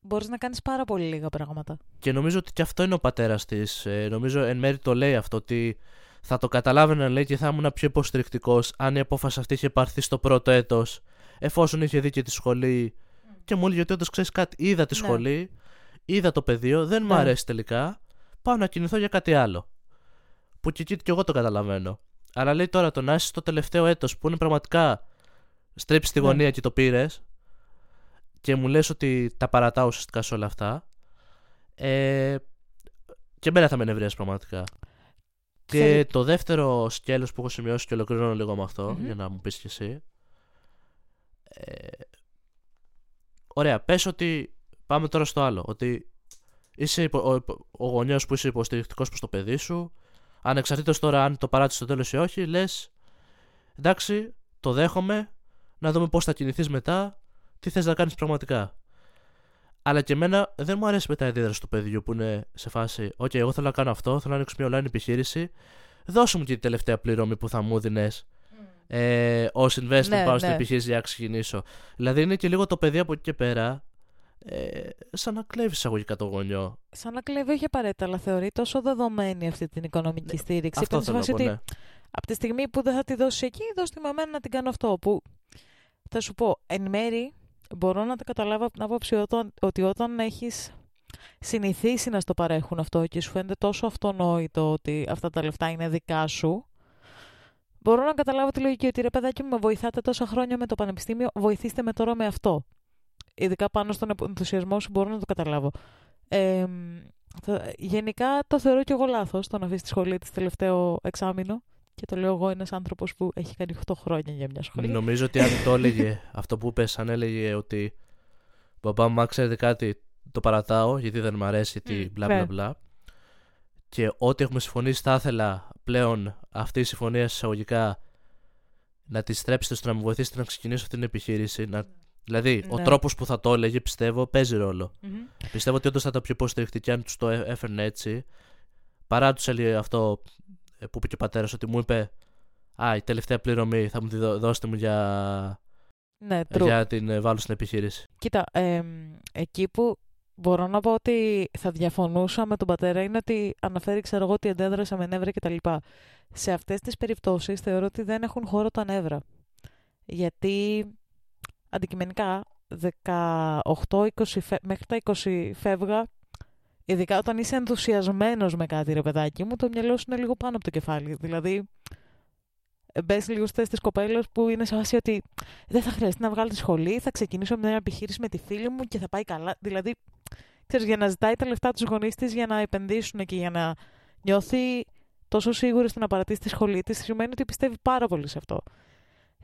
μπορείς να κάνεις πάρα πολύ λίγα πράγματα. Και νομίζω ότι και αυτό είναι ο πατέρας της. νομίζω εν μέρει το λέει αυτό, ότι θα το καταλάβαινα λέει και θα ήμουν πιο υποστηρικτικός αν η απόφαση αυτή είχε πάρθει στο πρώτο έτος, εφόσον είχε δει και τη σχολή. Και μου έλεγε ότι όντως ξέρεις κάτι, είδα τη Ναι. σχολή, είδα το πεδίο, δεν μου Ναι. αρέσει τελικά. Πάω να κινηθώ για κάτι άλλο. Που και εκεί και εγώ το καταλαβαίνω. Αλλά λέει τώρα το να είσαι στο τελευταίο έτος που είναι πραγματικά στρέψεις τη Ναι. γωνία και το πήρες και μου λες ότι τα παρατάω ουσιαστικά σε όλα αυτά. Ε, και εμένα θα με νευρίασε πραγματικά. Και Ξέρει- το δεύτερο σκέλος που έχω σημειώσει και ολοκληρώνω λίγο με αυτό, Μμμ. για να μου πεις και εσύ. Ε, ωραία, πες ότι πάμε τώρα στο άλλο. Ότι είσαι υπο, ο, υπο- ο γονιός που είσαι υποστηρικτικός προς το παιδί σου, ανεξαρτήτως τώρα αν το παράτησε στο τέλος ή όχι, λες εντάξει, το δέχομαι, να δούμε πώς θα κινηθείς μετά, τι θες να κάνεις πραγματικά. Αλλά και εμένα δεν μου αρέσει μετά η αντίδραση του παιδιού που είναι σε φάση «OK, εγώ θέλω να κάνω αυτό, θέλω να ανοίξω μια online επιχείρηση, δώσε μου και τη τελευταία πληρωμή που θα μου δίνες ε, ως investor Ναι, πάω στην ναι. επιχείρηση για να ξεκινήσω. Δηλαδή είναι και λίγο το παιδί από εκεί και πέρα, ε, σαν να κλέβεις εισαγωγικά το γονιό. Σαν να κλέβει όχι απαραίτητα, αλλά θεωρεί τόσο δεδομένη αυτή την οικονομική στήριξη. Αυτό που είναι σε θέλω να φάση πω, ότι ναι. από τη στιγμή που δεν θα τη δώσει εκεί, δώσ' τη με εμένα να την κάνω αυτό. Που θα σου πω, εν μέρη μπορώ να το καταλάβω από την άποψη όταν, ότι όταν έχεις συνηθίσει να στο παρέχουν αυτό και σου φαίνεται τόσο αυτονόητο ότι αυτά τα λεφτά είναι δικά σου, μπορώ να καταλάβω τη λογική ότι ρε παιδάκι μου, με βοηθάτε τόσα χρόνια με το πανεπιστήμιο, βοηθήστε με τώρα με αυτό. Ειδικά πάνω στον ενθουσιασμό σου μπορώ να το καταλάβω. Ε, θα- γενικά το θεωρώ και εγώ λάθος το να αφήσεις τη σχολή της τελευταίο εξάμεινο. Και το λέω εγώ ένας άνθρωπος που έχει κάνει 8 χρόνια για μια σχολή. Νομίζω ότι αν το έλεγε (laughs) αυτό που είπες, αν έλεγε ότι μπαμπά μου, ξέρετε κάτι, το παρατάω γιατί δεν μου αρέσει, γιατί Μμ, μπλα μπλα ναι. μπλα. Και ό,τι έχουμε συμφωνήσει, θα ήθελα πλέον αυτή η συμφωνία εισαγωγικά να τη στρέψετε στο να μου βοηθήσετε να ξεκινήσω αυτή την επιχείρηση. Να... Δηλαδή, ο Ναι. τρόπος που θα το έλεγε, πιστεύω, παίζει ρόλο. Μμμ. Πιστεύω ότι όντως θα ήταν πιο υποστηρικτική αν τους το έ- έφερνε έτσι. Παρά τους έλεγε αυτό ε, που είπε και ο πατέρας, ότι μου είπε Α, η τελευταία πληρωμή θα μου τη δω- δώσετε μου για, Ναι, true. για την ε, βάλω στην επιχείρηση. Κοίτα, εμ, εκεί που μπορώ να πω ότι θα διαφωνούσα με τον πατέρα είναι ότι αναφέρει, ξέρω εγώ, ότι αντέδρασε με νεύρα κτλ. Σε αυτές τις περιπτώσεις θεωρώ ότι δεν έχουν χώρο τα νεύρα. Γιατί αντικειμενικά 18-20 φε- μέχρι τα 20 φεύγα, ειδικά όταν είσαι ενθουσιασμένος με κάτι ρε παιδάκι μου, το μυαλό σου είναι λίγο πάνω από το κεφάλι. Δηλαδή, μπες λίγο στις της κοπέλας που είναι σε βάση ότι δεν θα χρειαστεί να βγάλω τη σχολή, θα ξεκινήσω με μια επιχείρηση με τη φίλη μου και θα πάει καλά. Δηλαδή, ξέρεις, για να ζητάει τα λεφτά τους γονείς της για να επενδύσουν και για να νιώθει τόσο σίγουρη στο να παρατήσει τη σχολή της, σημαίνει ότι πιστεύει πάρα πολύ σε αυτό.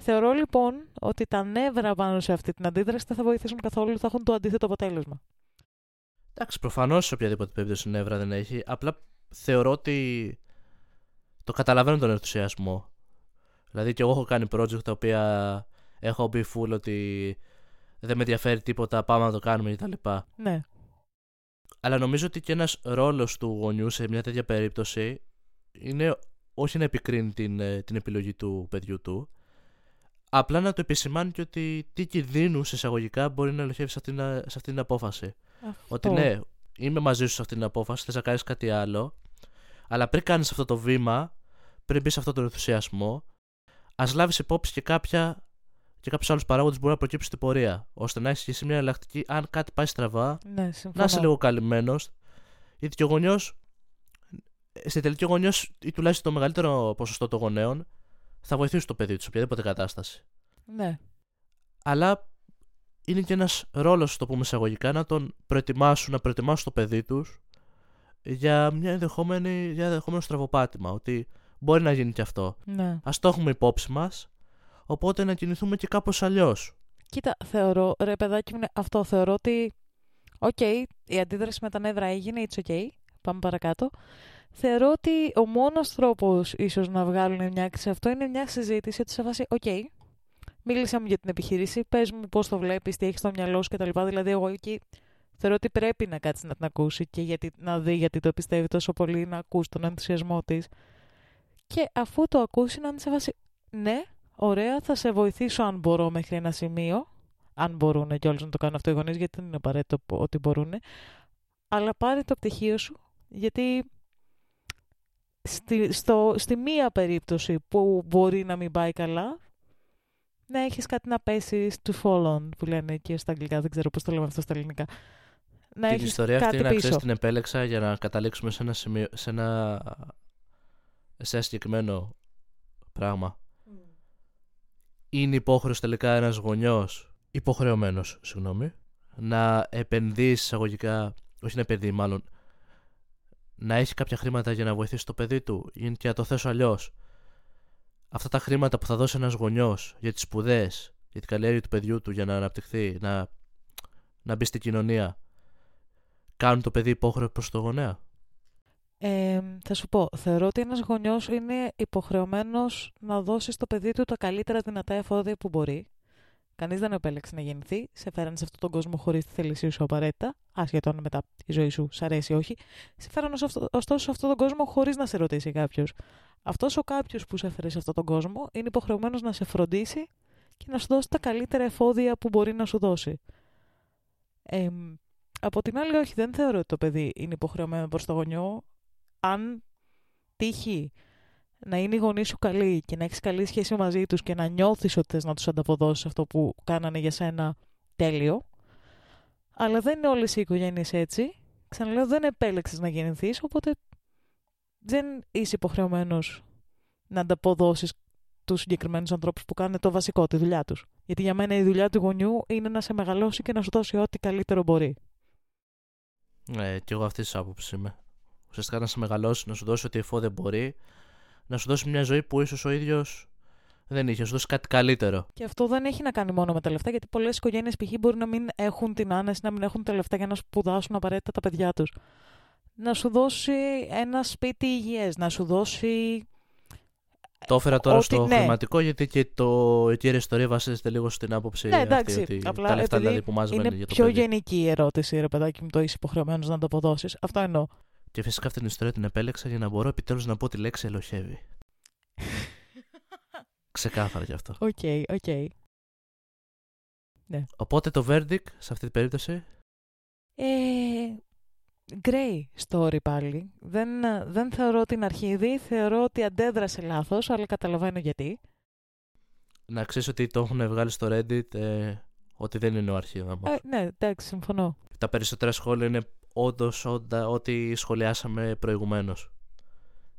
Θεωρώ λοιπόν ότι τα νεύρα πάνω σε αυτή την αντίδραση δεν θα βοηθήσουν καθόλου, θα έχουν το αντίθετο αποτέλεσμα. Εντάξει, προφανώς σε οποιαδήποτε περίπτωση νεύρα δεν έχει. Απλά θεωρώ ότι το καταλαβαίνω τον ενθουσιασμό. Δηλαδή και εγώ έχω κάνει project τα οποία έχω μπει full ότι δεν με ενδιαφέρει τίποτα, πάμε να το κάνουμε κτλ. Ναι. Αλλά νομίζω ότι και ένας ρόλος του γονιού σε μια τέτοια περίπτωση είναι όχι να επικρίνει την, ε, την επιλογή του παιδιού του, απλά να το επισημάνει και ότι τι κινδύνου εισαγωγικά μπορεί να ελοχεύει σε αυτήν, σε αυτήν την απόφαση. Ότι Αυτό. ναι, είμαι μαζί σου σε αυτή την απόφαση, θες να κάνεις κάτι άλλο, αλλά πριν κάνεις αυτό το βήμα, πριν μπεις σε αυτόν τον ενθουσιασμό, ας λάβεις υπόψη και κάποια και κάποιους άλλους παράγοντες που μπορεί να προκύψουν στην πορεία. ώστε να έχεις και εσύ μια εναλλακτική, αν κάτι πάει στραβά, Ναι, συμφωνώ. να είσαι λίγο καλυμμένος. Γιατί και ο γονιός, στη τελική ο γονιός ή τουλάχιστον το μεγαλύτερο ποσοστό των γονέων, θα βοηθήσει το παιδί του σε οποιαδήποτε κατάσταση. Ναι. Αλλά είναι και ένας ρόλος, το πούμε εισαγωγικά, να τον προετοιμάσουν, να προετοιμάσουν το παιδί τους για μια ενδεχόμενη, για ένα ενδεχόμενο στραβοπάτημα. Ότι μπορεί να γίνει και αυτό. ναι. Ας το έχουμε υπόψη μας, οπότε να κινηθούμε και κάπως αλλιώς. Κοίτα, θεωρώ, ρε παιδάκι μου, ναι, αυτό θεωρώ ότι. Οκ, η αντίδραση με τα νεύρα έγινε, it's ok. Πάμε παρακάτω. Θεωρώ ότι ο μόνος τρόπος ίσως να βγάλουν μια άκρη σε αυτό είναι μια συζήτηση ότι σε φάση, οκ, μίλησα μου για την επιχείρηση, πες μου πώς το βλέπεις, τι έχεις στο μυαλό σου κτλ. Δηλαδή, εγώ εκεί θεωρώ ότι πρέπει να κάτσει να την ακούσει και γιατί, να δει γιατί το πιστεύει τόσο πολύ, να ακούσει τον ενθουσιασμό της. Και αφού το ακούσει, να είναι σε φάση, ναι, Ωραία, θα σε βοηθήσω αν μπορώ μέχρι ένα σημείο. Αν μπορούν και να το κάνουν αυτό οι γονείς, γιατί δεν είναι απαραίτητο ότι μπορούν. Αλλά πάρε το πτυχίο σου, γιατί στη, στο, στη μία περίπτωση που μπορεί να μην πάει καλά, να έχεις κάτι να πέσεις to fall on, που λένε και στα αγγλικά, δεν ξέρω πώς το λέμε αυτό στα ελληνικά. Να Την έχεις ιστορία κάτι αυτή να πίσω. ξέρεις την επέλεξα για να καταλήξουμε σε ένα, σημείο, σε ένα, σε ένα συγκεκριμένο πράγμα. Είναι υποχρεος τελικά ένας γονιός, υποχρεωμένος, συγγνώμη, να επενδύσει εισαγωγικά, όχι να επενδύει μάλλον, να έχει κάποια χρήματα για να βοηθήσει το παιδί του ή και να το θέσω αλλιώς. Αυτά τα χρήματα που θα δώσει ένας γονιός για τις σπουδές, για την καλλιέργεια του παιδιού του, για να αναπτυχθεί, να, να μπει στην κοινωνία, κάνουν το παιδί υπόχρεο προς το γονέα; Ε, θα σου πω, θεωρώ ότι ένας γονιός είναι υποχρεωμένος να δώσει στο παιδί του τα καλύτερα δυνατά εφόδια που μπορεί. Κανείς δεν επέλεξε να γεννηθεί, σε φέρανε σε αυτόν τον κόσμο χωρίς τη θέλησή σου απαραίτητα, άσχετο αν μετά η ζωή σου σ' αρέσει ή όχι. Σε φέρανε σε αυτό- ωστόσο σε αυτόν τον κόσμο χωρίς να σε ρωτήσει κάποιος. Αυτός ο κάποιος που σε έφερε σε αυτόν τον κόσμο είναι υποχρεωμένος να σε φροντίσει και να σου δώσει τα καλύτερα εφόδια που μπορεί να σου δώσει. Ε, από την άλλη, όχι, δεν θεωρώ ότι το παιδί είναι υποχρεωμένο προς το γονιό αν τύχει να είναι οι γονείς σου καλοί και να έχεις καλή σχέση μαζί τους και να νιώθεις ότι θες να τους ανταποδώσεις αυτό που κάνανε για σένα τέλειο. Αλλά δεν είναι όλες οι οικογένειες έτσι. Ξαναλέω, δεν επέλεξες να γεννηθείς, οπότε δεν είσαι υποχρεωμένος να ανταποδώσεις τους συγκεκριμένους ανθρώπους που κάνουν το βασικό, τη δουλειά τους. Γιατί για μένα η δουλειά του γονιού είναι να σε μεγαλώσει και να σου δώσει ό,τι καλύτερο μπορεί. Ε, και εγώ αυτής της άποψης είμαι. Ουσιαστικά να σε μεγαλώσει, να σου δώσει ό,τι εφόδια μπορεί, να σου δώσει μια ζωή που ίσως ο ίδιος δεν είχε, να σου δώσει κάτι καλύτερο. Και αυτό δεν έχει να κάνει μόνο με τα λεφτά, γιατί πολλές οικογένειες π.χ. μπορεί να μην έχουν την άνεση, να μην έχουν τα λεφτά για να σπουδάσουν απαραίτητα τα παιδιά τους. Να σου δώσει ένα σπίτι υγιές, να σου δώσει. Το έφερα τώρα Ότι- στο ναι. χρηματικό γιατί και το, η κύρια ιστορία βασίζεται λίγο στην άποψη Ναι, εντάξει, αυτή, ότι απλά τα λεφτά επειδή δηλαδή που μαζεύαμε Είναι για το πιο παιδί. γενική η ερώτηση, ρε παιδάκι μου, το είσαι υποχρεωμένος να το αποδώσεις. Αυτό εννοώ. Και φυσικά αυτή την ιστορία την επέλεξα για να μπορώ επιτέλους να πω τη λέξη ελλοχεύει. (laughs) Ξεκάθαρα γι' αυτό. OK, OK. Οπότε το verdict σε αυτή την περίπτωση; Ε, Grey story πάλι. Δεν, δεν θεωρώ την αρχίδι, θεωρώ ότι αντέδρασε λάθος, αλλά καταλαβαίνω γιατί. να ξέρεις ότι το έχουν βγάλει στο Reddit ε, ότι δεν είναι ο αρχίδαμος. Ε, ναι, εντάξει, συμφωνώ. Τα περισσότερα σχόλια είναι όντως ό,τι σχολιάσαμε προηγουμένως.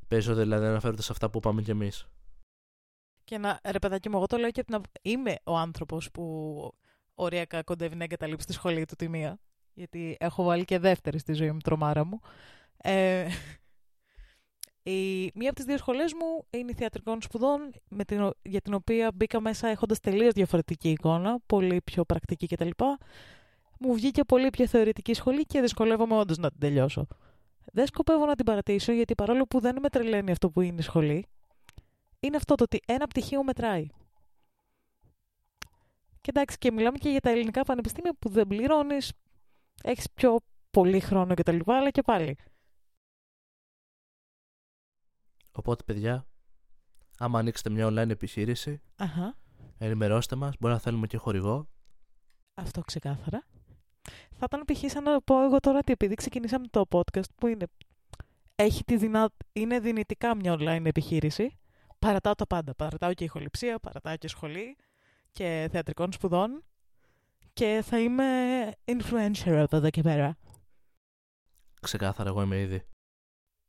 Περισσότερο δηλαδή αναφέρονται σε αυτά που είπαμε κι εμείς. Και να, ρε παιδάκι μου, εγώ το λέω και από την απο- Είμαι ο άνθρωπος που οριακά κοντεύει να εγκαταλείψει τη σχολή του τη μία. Γιατί έχω βάλει και δεύτερη στη ζωή μου τρομάρα μου. Ε, η, μία από τις δύο σχολές μου είναι η θεατρικών σπουδών, με την, ο- για την οποία μπήκα μέσα έχοντας τελείως διαφορετική εικόνα, πολύ πιο πρακτική κτλ. Μου βγήκε πολύ πιο θεωρητική σχολή και δυσκολεύομαι όντως να την τελειώσω. Δεν σκοπεύω να την παρατήσω γιατί παρόλο που δεν με τρελαίνει αυτό που είναι η σχολή, είναι αυτό το ότι ένα πτυχίο μετράει. Και εντάξει, και μιλάμε και για τα ελληνικά πανεπιστήμια που δεν πληρώνεις, έχεις πιο πολύ χρόνο κτλ. Αλλά και πάλι. Οπότε, παιδιά, άμα ανοίξετε μια online επιχείρηση, Αχα, ενημερώστε μας. Μπορεί να θέλουμε και χορηγό. αυτό ξεκάθαρα. Θα ήταν π.χ. σαν να πω εγώ τώρα ότι επειδή ξεκινήσαμε το podcast που είναι έχει τη δυνα... είναι δυνητικά μια online επιχείρηση. Παρατάω τα πάντα. Παρατάω και ηχοληψία, παρατάω και σχολή και θεατρικών σπουδών και θα είμαι influencer από εδώ και πέρα. Ξεκάθαρα, εγώ είμαι ήδη.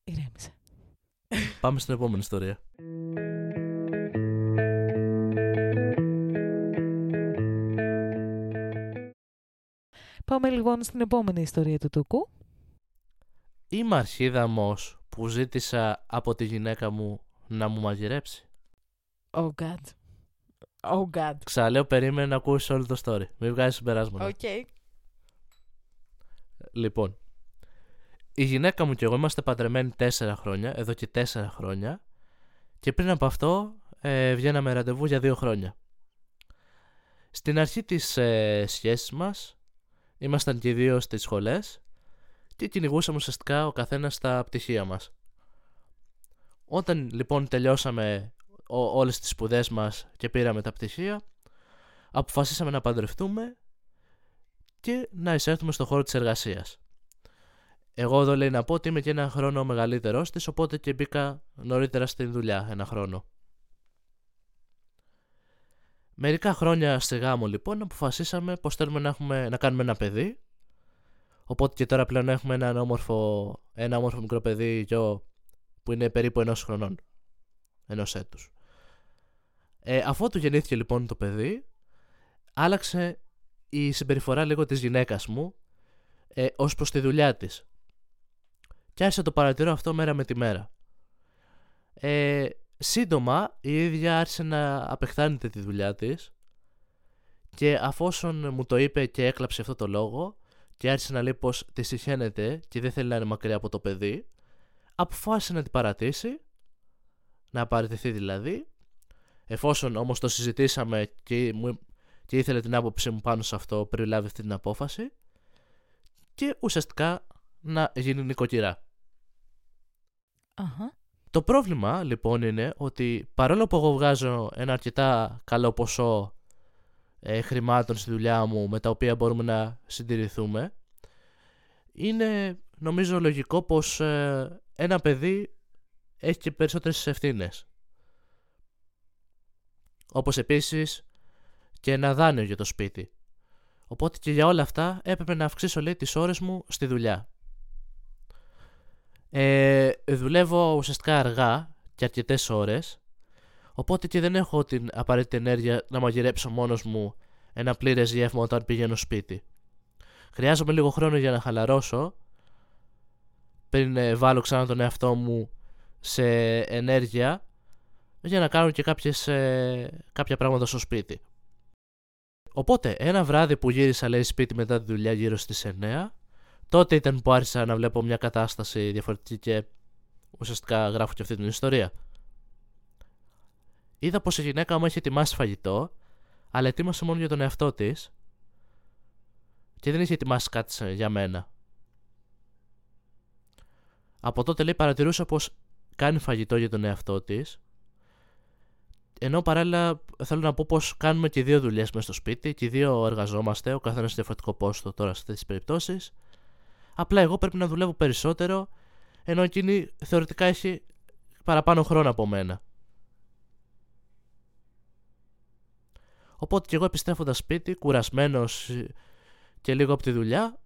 Ηρέμησε. Πάμε στην επόμενη ιστορία. Πάμε λοιπόν στην επόμενη ιστορία του Τούκου. Είμαι αρχίδαμος που ζήτησα από τη γυναίκα μου να μου μαγειρέψει. Oh God. Oh God. Ξαναλέω, περίμενε να ακούσεις όλο το story. Μην βγάζεις συμπεράσματα. Οκ. Okay. Λοιπόν, η γυναίκα μου και εγώ είμαστε παντρεμένοι τέσσερα χρόνια, εδώ και τέσσερα χρόνια, και πριν από αυτό ε, βγαίναμε ραντεβού για δύο χρόνια. Στην αρχή της ε, σχέσης μας, ήμασταν και οι δύο στις σχολές και κυνηγούσαμε ουσιαστικά ο καθένας στα πτυχία μας. Όταν λοιπόν τελειώσαμε ό, όλες τις σπουδές μας και πήραμε τα πτυχία, αποφασίσαμε να παντρευτούμε και να εισέλθουμε στο χώρο της εργασίας. Εγώ εδώ λέει να πω ότι είμαι και ένα χρόνο μεγαλύτερος της, οπότε και μπήκα νωρίτερα στην δουλειά ένα χρόνο. Μερικά χρόνια στη γάμο λοιπόν αποφασίσαμε πως θέλουμε να, έχουμε, να κάνουμε ένα παιδί Οπότε και τώρα πλέον έχουμε ένα όμορφο, ένα όμορφο μικρό παιδί γιο που είναι περίπου ενός χρονών. Ενός έτους. Ε, αφού του γεννήθηκε λοιπόν το παιδί, άλλαξε η συμπεριφορά λίγο της γυναίκας μου ε, ως προς τη δουλειά της. Και άρχισε το παρατηρώ αυτό μέρα με τη μέρα. Ε, σύντομα η ίδια άρχισε να απεχθάνεται τη δουλειά της και αφόσον μου το είπε και έκλαψε αυτό το λόγο και άρχισε να λέει πως τη συχαίνεται και δεν θέλει να είναι μακριά από το παιδί, αποφάσισε να την παρατήσει, να παραιτηθεί δηλαδή, εφόσον όμως το συζητήσαμε και, μου, και ήθελε την άποψή μου πάνω σε αυτό πριν λάβει αυτή την απόφαση και ουσιαστικά να γίνει νοικοκυρά. Το πρόβλημα λοιπόν είναι ότι παρόλο που εγώ βγάζω ένα αρκετά καλό ποσό ε, χρημάτων στη δουλειά μου με τα οποία μπορούμε να συντηρηθούμε είναι νομίζω λογικό πως ε, ένα παιδί έχει και περισσότερες ευθύνες. Όπως επίσης και ένα δάνειο για το σπίτι. Οπότε και για όλα αυτά έπρεπε να αυξήσω λέει τις ώρες μου στη δουλειά. Ε, δουλεύω ουσιαστικά αργά και αρκετές ώρες Οπότε και δεν έχω την απαραίτητη ενέργεια να μαγειρέψω μόνος μου ένα πλήρες γεύμα όταν πηγαίνω σπίτι. Χρειάζομαι λίγο χρόνο για να χαλαρώσω πριν ε, βάλω ξανά τον εαυτό μου σε ενέργεια για να κάνω και κάποιες, ε, κάποια πράγματα στο σπίτι. Οπότε ένα βράδυ που γύρισα λέει σπίτι μετά τη δουλειά γύρω στις 9 τότε ήταν που άρχισα να βλέπω μια κατάσταση διαφορετική και ουσιαστικά γράφω και αυτή την ιστορία. Είδα πως η γυναίκα μου έχει ετοιμάσει φαγητό, αλλά ετοίμασε μόνο για τον εαυτό της και δεν είχε ετοιμάσει κάτι για μένα. Από τότε λέει παρατηρούσα πως κάνει φαγητό για τον εαυτό της. Ενώ παράλληλα θέλω να πω πως κάνουμε και δύο δουλειές μέσα στο σπίτι και δύο εργαζόμαστε, ο καθένας σε διαφορετικό πόστο τώρα σε τέτοιε περιπτώσεις. Απλά εγώ πρέπει να δουλεύω περισσότερο, ενώ εκείνη θεωρητικά έχει παραπάνω χρόνο από μένα. Οπότε και εγώ επιστρέφοντας σπίτι, κουρασμένος και λίγο από τη δουλειά,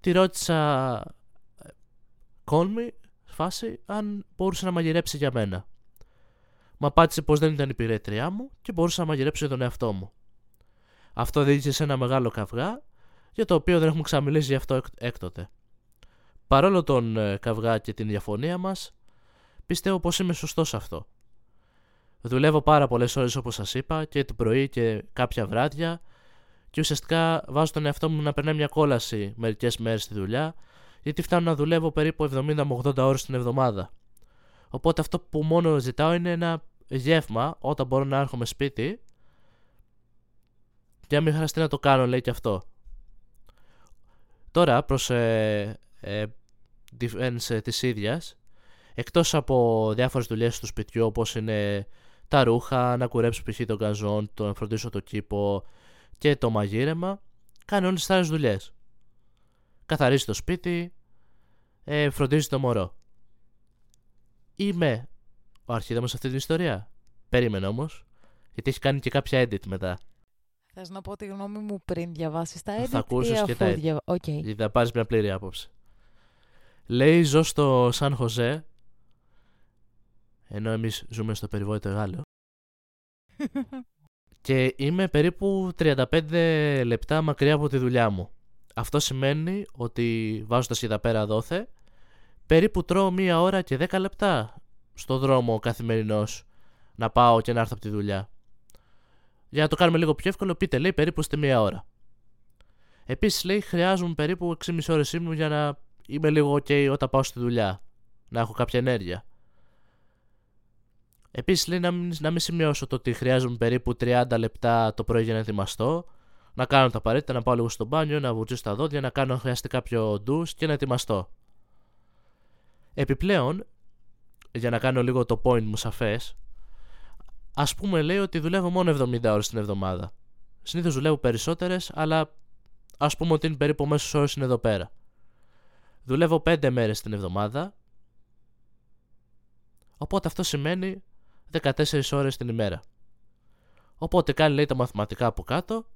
τη ρώτησα κόλμη, φάση, αν μπορούσε να μαγειρέψει για μένα. Μου απάντησε πως δεν ήταν η πυρέτριά μου και μπορούσα να μαγειρέψω για τον εαυτό μου. Αυτό δίδυσε σε ένα μεγάλο καυγά, για το οποίο δεν έχουμε ξαμιλήσει γι' αυτό έκτοτε. Παρόλο τον ε, καυγά και την διαφωνία μας, πιστεύω πως είμαι σωστός σε αυτό. Δουλεύω πάρα πολλές ώρες όπως σας είπα και το πρωί και κάποια βράδια και ουσιαστικά βάζω τον εαυτό μου να περνάει μια κόλαση μερικές μέρες στη δουλειά γιατί φτάνω να δουλεύω περίπου 70 με 80 ώρες την εβδομάδα. Οπότε αυτό που μόνο ζητάω είναι ένα γεύμα όταν μπορώ να έρχομαι σπίτι και να μην χρειαστεί να το κάνω λέει και αυτό. Τώρα προς ε, ε, defense της ίδιας εκτός από διάφορες δουλειές του σπιτιού όπως είναι τα ρούχα, να κουρέψω π.χ. τον καζόν, το να φροντίσω το κήπο και το μαγείρεμα, κάνει όλες τις δουλειές. Καθαρίζει το σπίτι, ε, φροντίζει το μωρό. Είμαι ο αρχίδαμος σε αυτή την ιστορία. Περίμενε όμως, γιατί έχει κάνει και κάποια edit μετά. Θες να πω τη γνώμη μου πριν διαβάσεις τα edit Θα ακούσεις ή και αφού τα edit. διαβα... Οκ. Γιατί θα πάρεις μια πλήρη άποψη. Λέει ζω στο Σαν Χωζέ, ενώ εμείς ζούμε στο περιβόητο Γάλλο, (laughs) και είμαι περίπου 35 λεπτά μακριά από τη δουλειά μου. Αυτό σημαίνει ότι βάζοντας εδώ πέρα δόθε, περίπου τρώω μία ώρα και 10 λεπτά στο δρόμο καθημερινός να πάω και να έρθω από τη δουλειά. Για να το κάνουμε λίγο πιο εύκολο, πείτε λέει περίπου στη μία ώρα. Επίσης λέει χρειάζομαι περίπου 6,5 ώρες ύπνου για να είμαι λίγο ok όταν πάω στη δουλειά. Να έχω κάποια ενέργεια. Επίσης λέει να μην, να μην σημειώσω το ότι χρειάζομαι περίπου 30 λεπτά το πρωί για να ετοιμαστώ, να κάνω τα απαραίτητα, να πάω λίγο στο μπάνιο, να βουτζήσω τα δόντια, να κάνω αν χρειαστεί κάποιο ντους και να ετοιμαστώ. Επιπλέον, για να κάνω λίγο το point μου σαφές, ας πούμε λέει ότι δουλεύω μόνο 70 ώρες την εβδομάδα. Συνήθως δουλεύω περισσότερες, αλλά ας πούμε ότι είναι περίπου ο μέσος όρος είναι εδώ πέρα. Δουλεύω 5 μέρες την εβδομάδα, οπότε αυτό σημαίνει 14 ώρες την ημέρα. Οπότε κάνει λέει τα μαθηματικά από κάτω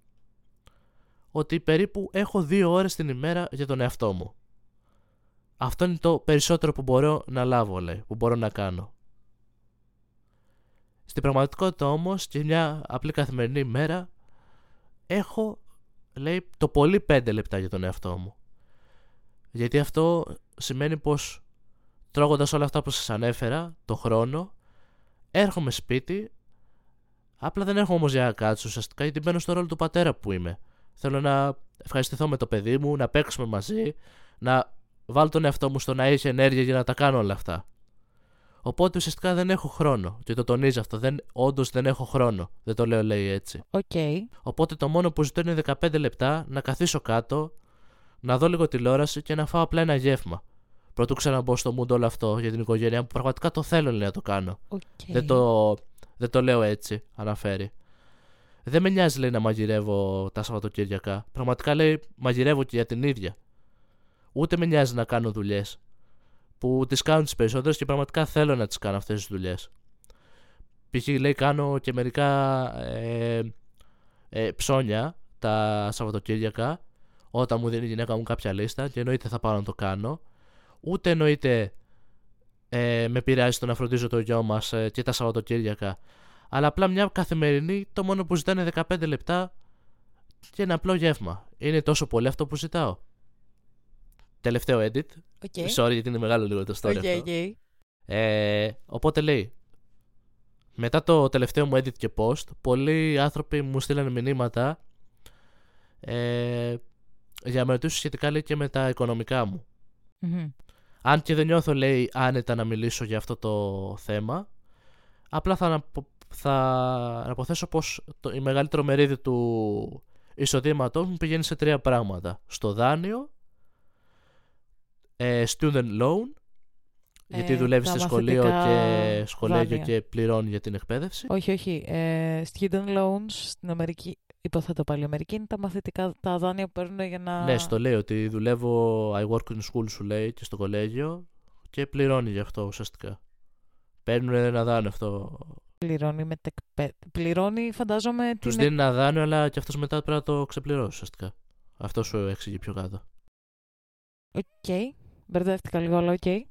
ότι περίπου έχω 2 ώρες την ημέρα για τον εαυτό μου. Αυτό είναι το περισσότερο που μπορώ να λάβω λέει, που μπορώ να κάνω. Στην πραγματικότητα όμως και μια απλή καθημερινή ημέρα έχω λέει το πολύ 5 λεπτά για τον εαυτό μου. Γιατί αυτό σημαίνει πως τρώγοντας όλα αυτά που σας ανέφερα, το χρόνο, έρχομαι σπίτι, απλά δεν έρχομαι όμως για να κάτσω ουσιαστικά γιατί μπαίνω στο ρόλο του πατέρα που είμαι. Θέλω να ευχαριστηθώ με το παιδί μου, να παίξουμε μαζί, να βάλω τον εαυτό μου στο να έχει ενέργεια για να τα κάνω όλα αυτά. Οπότε ουσιαστικά δεν έχω χρόνο. Και το τονίζει αυτό. Δεν, όντως δεν έχω χρόνο. Δεν το λέω λέει έτσι. Οκ. Οπότε το μόνο που ζητώ είναι 15 λεπτά να καθίσω κάτω, να δω λίγο τηλεόραση και να φάω απλά ένα γεύμα. Προτού ξαναμπώ στο mood όλο αυτό για την οικογένειά μου, που πραγματικά το θέλω λέει, να το κάνω. Οκ. Δεν, το, δεν το λέω έτσι, αναφέρει. Δεν με νοιάζει λέει να μαγειρεύω τα Σαββατοκύριακα. Πραγματικά λέει μαγειρεύω και για την ίδια. Ούτε με νοιάζει να κάνω δουλειές. Που τις κάνω τις περισσότερες και πραγματικά θέλω να τις κάνω αυτές τις δουλειές. Π.χ. λέει κάνω και μερικά ε, ε, ψώνια τα Σαββατοκύριακα όταν μου δίνει η γυναίκα μου κάποια λίστα και εννοείται θα πάω να το κάνω. Ούτε εννοείται ε, με πειράζει το να φροντίζω το γιο μας ε, και τα Σαββατοκύριακα. Αλλά απλά μια καθημερινή το μόνο που ζητάω είναι 15 λεπτά και ένα απλό γεύμα. Είναι τόσο πολύ αυτό που ζητάω. Τελευταίο edit. Οκ. Sorry γιατί είναι μεγάλο λίγο το story Οκ, αυτό. οκ. Ε, οπότε λέει, μετά το τελευταίο μου edit και post, πολλοί άνθρωποι μου στείλανε μηνύματα ε, για να με ρωτήσουν σχετικά λέει και με τα οικονομικά μου. Μμμ. Αν και δεν νιώθω λέει άνετα να μιλήσω για αυτό το θέμα, απλά θα, αναπο- θα αναποθέσω πως το, η μεγαλύτερο μερίδιο του εισοδήματός μου πηγαίνει σε τρία πράγματα. Στο δάνειο, ε, student loan, γιατί Ε, δουλεύεις τα σε σχολείο μαθητικά και σχολέγιο δάνεια. και πληρώνει για την εκπαίδευση. Όχι, όχι. Ε, student loans στην Αμερική, υποθέτω πάλι Αμερική, είναι τα μαθητικά τα δάνεια που παίρνουν για να. Ναι, στο λέει ότι δουλεύω I work in school σου λέει και στο κολέγιο και πληρώνει γι' αυτό ουσιαστικά. Παίρνουν ένα δάνειο αυτό. Πληρώνει με Πληρώνει, φαντάζομαι. Τους την... δίνει ένα δάνειο, αλλά και αυτός μετά πρέπει να το ξεπληρώσει ουσιαστικά. Αυτό σου εξηγεί πιο κάτω. Οκ. Μπερδεύτηκα λίγο, αλλά οκ.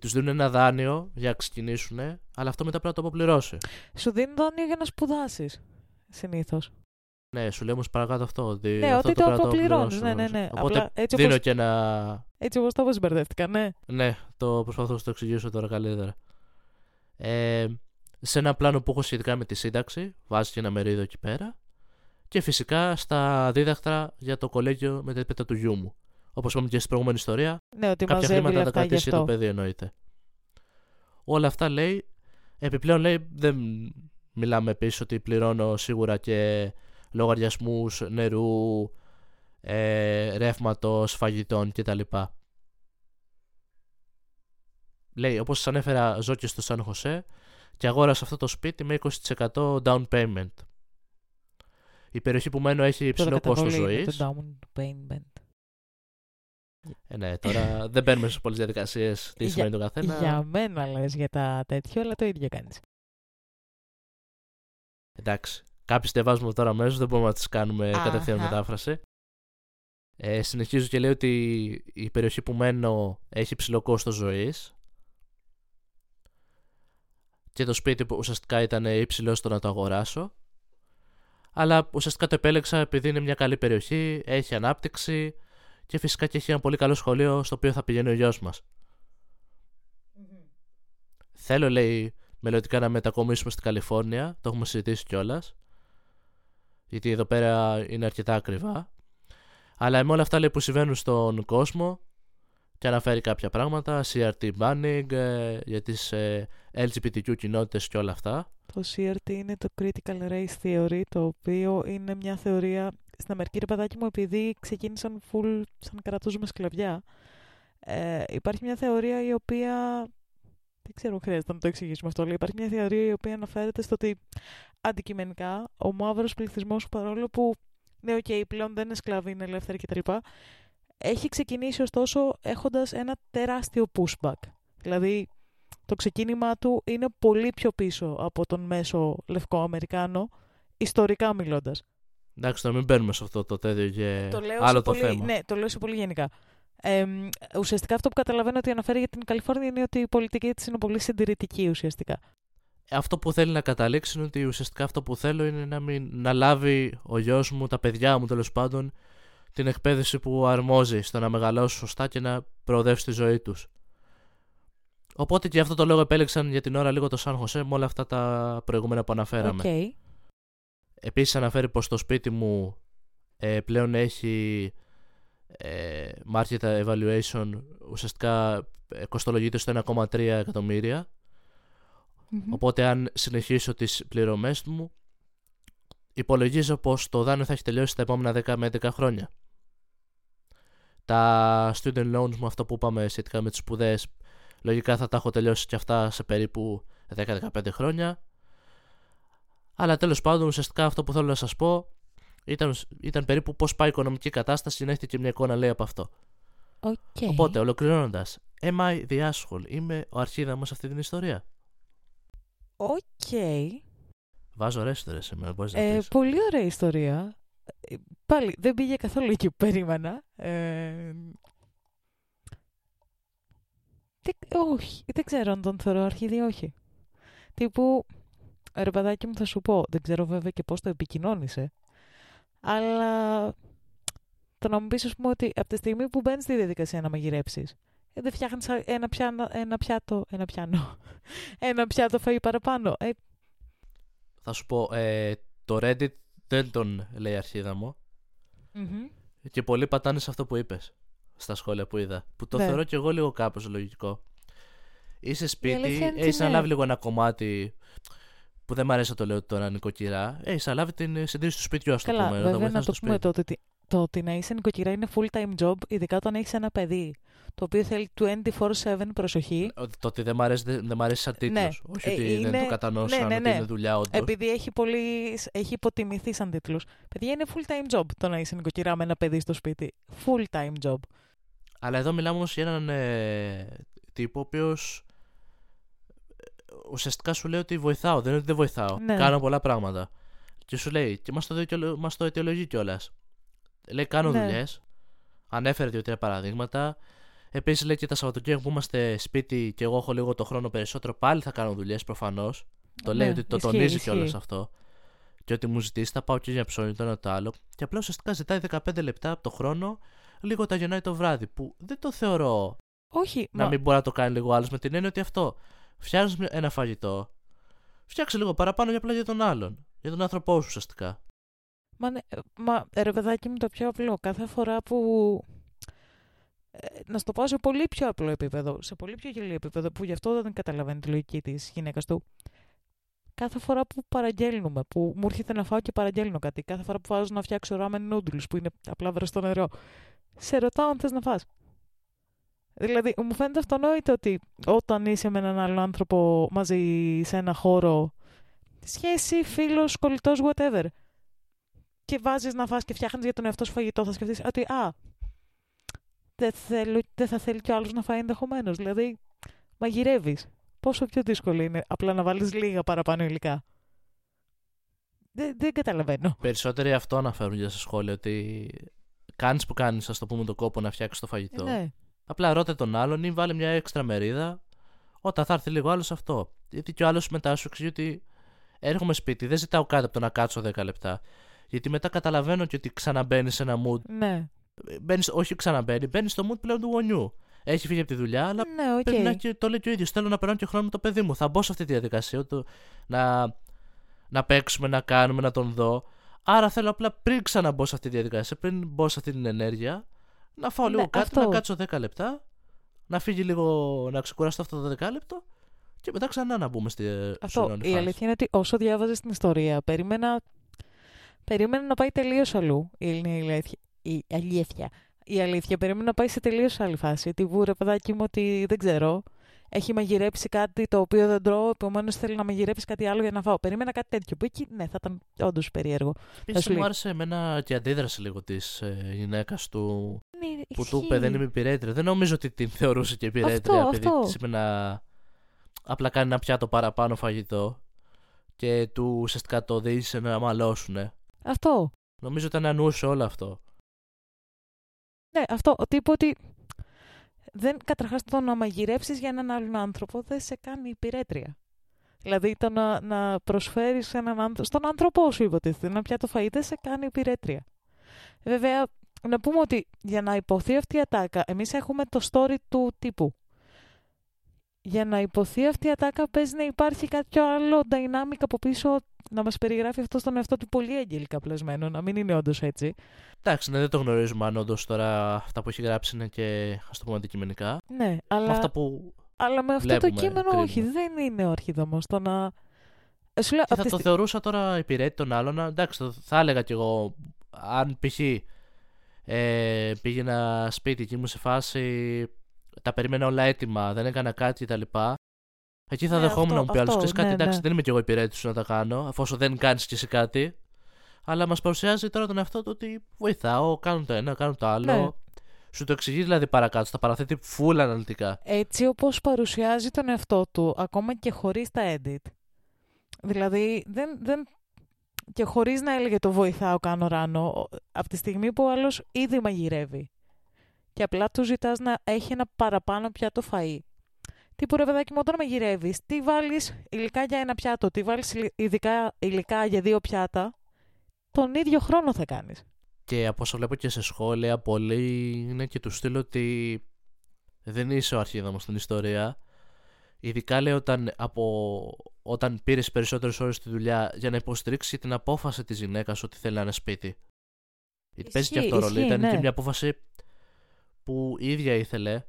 Τους δίνουν ένα δάνειο για να ξεκινήσουν, αλλά αυτό μετά πρέπει να το αποπληρώσει. Σου δίνει δάνειο για να σπουδάσεις. Συνήθως. Ναι, σου λέει όμως παρακάτω αυτό. Ότι Ναι, αυτό ότι το πρέπει να αποπληρώνεις, αποπληρώσεις. ναι, ναι, ναι. Οπότε Απλά έτσι δίνω όπως- και ένα. Έτσι όπως το είπες, μπερδεύτηκα, ναι. Ναι, το προσπαθώ να το εξηγήσω τώρα καλύτερα. Ε, σε ένα πλάνο που έχω σχετικά με τη σύνταξη, βάζει και ένα μερίδιο εκεί πέρα. Και φυσικά στα δίδακτρα για το κολέγιο με τα επέτα του γιού μου. Όπως είπαμε και στην προηγούμενη ιστορία, Ναι, ότι κάποια μαζεύει χρήματα να τα λεφτά γι' κρατήσει για το αυτό. παιδί εννοείται. Όλα αυτά λέει, επιπλέον λέει, δεν μιλάμε επίσης ότι πληρώνω σίγουρα και λογαριασμούς νερού, ε, ρεύματος, φαγητών κτλ. Λέει, όπως σας ανέφερα, ζω και στο Σαν Χωσέ και αγόρασα αυτό το σπίτι με 20% down payment. Η περιοχή που μένω έχει υψηλό Τώρα κόστος καταβολή είναι ζωής. Το down payment. Ε, ναι, τώρα δεν μπαίνουμε σε πολλές διαδικασίες τι σημαίνει το καθένα. Για μένα λες για τα τέτοια, αλλά το ίδιο κάνεις. Εντάξει. Κάποιε δεν βάζουμε τώρα αμέσως, δεν μπορούμε να τις κάνουμε Αχα. κατευθείαν μετάφραση. Ε, συνεχίζω και λέω ότι η περιοχή που μένω έχει ψηλό κόστος ζωής. Και το σπίτι που ουσιαστικά ήταν υψηλό στο να το αγοράσω. Αλλά ουσιαστικά το επέλεξα επειδή είναι μια καλή περιοχή, έχει ανάπτυξη και φυσικά και έχει ένα πολύ καλό σχολείο στο οποίο θα πηγαίνει ο γιος μας. Θέλω, λέει, μελλοντικά να μετακομίσουμε στην Καλιφόρνια. Το έχουμε συζητήσει κιόλας. Γιατί εδώ πέρα είναι αρκετά ακριβά. Αλλά με όλα αυτά λέει, που συμβαίνουν στον κόσμο και αναφέρει κάποια πράγματα, CRT banning ε, για τις ε, LGBTQ κοινότητες και όλα αυτά. Το CRT είναι το Critical Race Theory, το οποίο είναι μια θεωρία στην Αμερική, ρε παιδάκι μου, επειδή ξεκίνησαν full σαν κρατούζουμε σκλαβιά. Ε, υπάρχει μια θεωρία η οποία. Δεν ξέρω, χρειάζεται να το εξηγήσουμε αυτό, αλλά υπάρχει μια θεωρία η οποία αναφέρεται στο ότι αντικειμενικά ο μαύρος πληθυσμός παρόλο που ναι, οκ, okay, πλέον δεν είναι σκλάβοι, είναι ελεύθεροι κτλ. Έχει ξεκινήσει ωστόσο έχοντας ένα τεράστιο pushback. Δηλαδή, το ξεκίνημά του είναι πολύ πιο πίσω από τον μέσο λευκό Αμερικάνο, ιστορικά μιλώντας. Εντάξει, τώρα μην μπαίνουμε σε αυτό το τέτοιο και Το λέω άλλο σε το πολύ, θέμα. Ναι, το λέω σε πολύ γενικά. Ε, ουσιαστικά αυτό που καταλαβαίνω ότι αναφέρει για την Καλιφόρνια είναι ότι η πολιτική της είναι πολύ συντηρητική ουσιαστικά. Αυτό που θέλει να καταλήξει είναι ότι ουσιαστικά αυτό που θέλω είναι να, μην, να λάβει ο γιος μου, τα παιδιά μου τέλος πάντων, την εκπαίδευση που αρμόζει στο να μεγαλώσει σωστά και να προοδεύσει τη ζωή τους. Οπότε και γι' αυτό το λόγο επέλεξαν για την ώρα λίγο το Σαν Χωσέ με όλα αυτά τα προηγούμενα που αναφέραμε. Okay. Επίσης αναφέρει πως το σπίτι μου ε, πλέον έχει ε, market evaluation ουσιαστικά ε, κοστολογείται στο 1,3 εκατομμύρια. Οπότε αν συνεχίσω τις πληρωμές μου υπολογίζω πως το δάνειο θα έχει τελειώσει τα επόμενα 10 με 11 χρόνια. Τα student loans μου αυτό που είπαμε σχετικά με τις σπουδές λογικά θα τα έχω τελειώσει και αυτά σε περίπου 10-15 χρόνια αλλά τέλος πάντων ουσιαστικά αυτό που θέλω να σας πω ήταν, ήταν περίπου πώς πάει η οικονομική κατάσταση να έχετε και μια εικόνα λέει από αυτό. Okay. Οπότε ολοκληρώνοντας, am I the asshole, είμαι ο αρχίδα μας σε αυτή την ιστορία; Οκ. Okay. Βάζω ωραίες ιστορίες σήμερα, μπορείς να Ε, πεις. πολύ ωραία ιστορία. Ε, Πάλι δεν πήγε καθόλου εκεί που περίμενα. Ε, δεν- όχι, δεν ξέρω αν τον θεωρώ αρχίδι ή όχι. Τύπου, ρε παιδάκι μου θα σου πω, δεν ξέρω βέβαια και πώς το επικοινώνησε, αλλά το να μου πεις ας πούμε ότι από τη στιγμή που μπαίνεις στη διαδικασία να μαγειρέψεις, ε, δεν φτιάχνεις α- ένα, πιάνο, ένα πιάτο, ένα πιάνο, (laughs) ένα πιάτο φαΐ παραπάνω. Ε, Θα σου πω, ε, το Reddit δεν τον λέει αρχίδα μου μμμ. και πολλοί πατάνε σε αυτό που είπες στα σχόλια που είδα. Που το Ναι. θεωρώ και εγώ λίγο κάπως λογικό. Είσαι σπίτι, αλήθεια είναι έχεις ότι ναι. αναλάβει λίγο ένα κομμάτι που δεν μ' αρέσει να το λέω τώρα νοικοκυρά. Έχει αναλάβει την συντήρηση του σπιτιού, ας το Καλά, πούμε. να βέβαια βοηθάς να το στο πούμε σπίτι. το ότι, το ότι να είσαι νοικοκυρά είναι full time job, ειδικά όταν έχεις ένα παιδί το οποίο θέλει 24-7 προσοχή. Ότι- Το ότι δεν μ' αρέσει, δεν, δεν μ' αρέσει σαν τίτλος. Ναι. Όχι Ε, ότι δεν είναι- το κατανόησα, ναι, ναι, ότι ναι. είναι δουλειά όντως. Επειδή έχει, πολύ, έχει υποτιμηθεί σαν τίτλος. Παιδιά, είναι full time job το να είσαι νοικοκυρά με ένα παιδί στο σπίτι. Full time job. Αλλά εδώ μιλάμε όμως για έναν ε, τύπο ο οποίος ουσιαστικά σου λέει ότι βοηθάω. Δεν είναι ότι δεν βοηθάω. Ναι. Κάνω πολλά πράγματα. Και σου λέει, και μας το, δικαιολο- μας το αιτιολογεί κιόλας. Λέει, κάνω Ναι. δουλειές. Ανέφερε δύο-τρία παραδείγματα. Επίσης λέει και τα Σαββατοκύριακα που είμαστε σπίτι και εγώ έχω λίγο το χρόνο περισσότερο, πάλι θα κάνω δουλειές προφανώς. Το λέει Ναι, ότι το ισχύει, τονίζει ισχύει. κιόλας αυτό. Και ότι μου ζητήσει, θα πάω και για ψώνι το ένα το άλλο. Και απλά ουσιαστικά ζητάει 15 λεπτά από το χρόνο, λίγο τα γεννάει το βράδυ. Που δεν το θεωρώ Όχι, να μα, μην μπορεί να το κάνει λίγο άλλος με την έννοια ότι αυτό. Φτιάχνεις ένα φαγητό, φτιάξε λίγο παραπάνω για απλά για τον άλλον. Για τον άνθρωπό σου ουσιαστικά. μα, ναι, ε, μα ρε παιδάκι μου το πιο απλό. Κάθε φορά που. ε, να σου το πω σε πολύ πιο απλό επίπεδο, σε πολύ πιο γελίο επίπεδο, που γι' αυτό δεν καταλαβαίνει τη λογική της γυναίκας του. Κάθε φορά που παραγγέλνουμε, που μου έρχεται να φάω και παραγγέλνω κάτι, κάθε φορά που βάζω να φτιάξω ramen noodles, που είναι απλά βρεστό νερό, σε ρωτάω αν θες να φας. Δηλαδή, μου φαίνεται αυτονόητο ότι όταν είσαι με έναν άλλο άνθρωπο μαζί σε ένα χώρο, σχέση, φίλος, κολλητός, whatever, και βάζεις να φας και φτιάχνεις για τον εαυτό σου φαγητό, θα σκεφτείς ότι, α, δεν, θέλω, δεν θα θέλει κι άλλος να φάει ενδεχομένως. Δηλαδή, μαγειρεύεις. Πόσο πιο δύσκολο είναι απλά να βάλεις λίγα παραπάνω υλικά. Δεν, δεν καταλαβαίνω. Περισσότεροι αυτό αναφέρουν για σε σχόλια ότι κάνεις που κάνεις, ας το πούμε, τον κόπο να φτιάξεις το φαγητό. Ναι. Απλά ρώτα τον άλλον ή βάλε μια έξτρα μερίδα όταν θα έρθει λίγο άλλος αυτό. Γιατί και ο άλλος μετά σου εξηγεί ότι έρχομαι σπίτι, δεν ζητάω κάτι από το να κάτσω 10 λεπτά. Γιατί μετά καταλαβαίνω και ότι ξαναμπαίνει σε ένα mood. Ναι. Μπαίνεις, όχι ξαναμπαίνει, μπαίνεις στο mood πλέον του γονιού. Έχει φύγει από τη δουλειά, αλλά Ναι, οκ. πρέπει να έχει, το λέει και ο ίδιος. Θέλω να περνάω και χρόνο με το παιδί μου. Θα μπω σε αυτή τη διαδικασία. Το, να, να παίξουμε, να κάνουμε, να τον δω. Άρα θέλω απλά πριν ξαναμπω σε αυτή τη διαδικασία, πριν μπω σε αυτή την ενέργεια, να φάω λίγο Ναι, κάτι, αυτό. να κάτσω 10 λεπτά, να φύγει λίγο, να ξεκουραστώ αυτό το 10 λεπτό και μετά ξανά να μπούμε στη Αυτό. στην όνη Η φάση. αλήθεια είναι ότι όσο διάβαζες την ιστορία, περίμενα, περίμενα να πάει τελείως αλλού. Η Ελληνία η αλήθεια. Η αλήθεια. Η αλήθεια περίμενα να πάει σε τελείως άλλη φάση. Τι βούρε, παιδάκι μου, ότι δεν ξέρω. Έχει μαγειρέψει κάτι το οποίο δεν τρώω, επομένως θέλει να μαγειρέψει κάτι άλλο για να φάω. Περίμενα κάτι τέτοιο. Που εκεί, ναι, θα ήταν όντως περίεργο. Θα Επίση σου μου λέει. άρεσε εμένα και η αντίδραση λίγο της ε, γυναίκας του Ναι, που ισχύει. του είπε δεν είμαι υπηρέτρια. Δεν νομίζω ότι την θεωρούσε και υπηρέτρια Αυτό, επειδή αυτό. της είπε να απλά κάνει ένα πιάτο παραπάνω φαγητό και του ουσιαστικά το οδήγησε να μαλώσουνε. Αυτό. Νομίζω ότι ανανούσε όλο αυτό. Ναι, αυτό. Ο τύπο ότι. Δεν, καταρχάς το να μαγειρέψεις για έναν άλλον άνθρωπο δεν σε κάνει υπηρέτρια. Δηλαδή το να, να προσφέρεις έναν άνθρω- στον άνθρωπό σου υποτίθεται ένα πιάτο φαΐ δεν σε κάνει υπηρέτρια. Βέβαια, να πούμε ότι για να υποθεί αυτή η ατάκα, εμείς έχουμε το story του τύπου. Για να υποθεί αυτή η ατάκα παίζει να υπάρχει κάποιο άλλο dynamic από πίσω να μας περιγράφει αυτό στον εαυτό του πολύ αγγελικά πλασμένο, να μην είναι όντως έτσι. Εντάξει, ναι, δεν το γνωρίζουμε αν όντως τώρα αυτά που έχει γράψει είναι και ας το πούμε αντικειμενικά. Ναι, αλλά... Με αυτά που. Αλλά με αυτό Βλέπουμε, το κείμενο κρίνουμε. όχι, δεν είναι ο αρχιδόμος. Το να... Ε, Σου λέω, Και απ' θα τη το στι- θεωρούσα τώρα υπηρέτη των άλλων. Εντάξει, το, θα έλεγα κι εγώ. Αν π.χ. Ε, πήγαινα σπίτι και ήμουν σε φάση. Τα περίμενα όλα έτοιμα, δεν έκανα κάτι κτλ. Εκεί θα Ναι, δεχόμουν αυτό- να μου πει άλλος αυτό, ξέρεις κάτι. ναι, εντάξει, ναι. δεν είμαι κι εγώ υπηρέτης σου να τα κάνω, αφόσον δεν κάνεις κι εσύ κάτι. Αλλά μας παρουσιάζει τώρα τον εαυτό του ότι βοηθάω, κάνω το ένα, κάνω το άλλο. Ναι. Σου το εξηγεί δηλαδή παρακάτω, στα παραθέτει full αναλυτικά. Έτσι όπως παρουσιάζει τον εαυτό του, ακόμα και χωρίς τα edit. Δηλαδή, δεν, δεν... και χωρίς να έλεγε το βοηθάω, κάνω ράνο, από τη στιγμή που ο άλλος ήδη μαγειρεύει και απλά του ζητάς να έχει ένα παραπάνω πιάτο φαΐ. Τι που ρε παιδάκι μου, όταν μαγειρεύεις, τι βάλεις υλικά για ένα πιάτο, τι βάλεις υλ- ειδικά υλικά για δύο πιάτα, τον ίδιο χρόνο θα κάνεις. Και από όσο βλέπω και σε σχόλια, πολλοί είναι και τους στείλω ότι δεν είσαι ο αρχίδαμος στην ιστορία. Ειδικά λέει όταν, από, όταν πήρες περισσότερες ώρες στη δουλειά για να υποστηρίξει την απόφαση της γυναίκας ότι θέλει να είναι σπίτι. Γιατί παίζει και Ισχύει, αυτό ρόλο. ισχύει, Ήταν και ναι. μια απόφαση που η ίδια ήθελε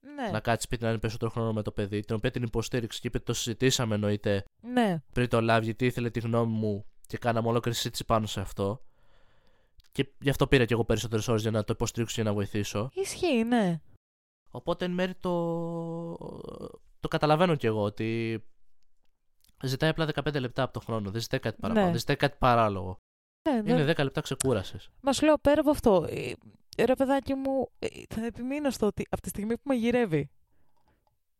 Ναι, να κάτσει σπίτι να είναι περισσότερο χρόνο με το παιδί, την οποία την υποστήριξε και είπε το συζητήσαμε εννοείται ναι. πριν το live γιατί ήθελε τη γνώμη μου και κάναμε ολόκληρη συζήτηση πάνω σε αυτό. Και γι' αυτό πήρα και εγώ περισσότερες ώρες για να το υποστηρίξω και να βοηθήσω. Ισχύει, ναι. Οπότε εν μέρει το, το καταλαβαίνω κι εγώ ότι ζητάει απλά 15 λεπτά από το χρόνο. Δεν ζητάει κάτι παραπάνω. Ναι. Δεν ζητάει κάτι παράλογο. ναι δεν- Είναι 10 λεπτά ξεκούρασες. Μα σου λέω πέρα από αυτό, ε, ρε παιδάκι μου, ε, θα επιμείνω στο ότι από τη στιγμή που μαγειρεύει,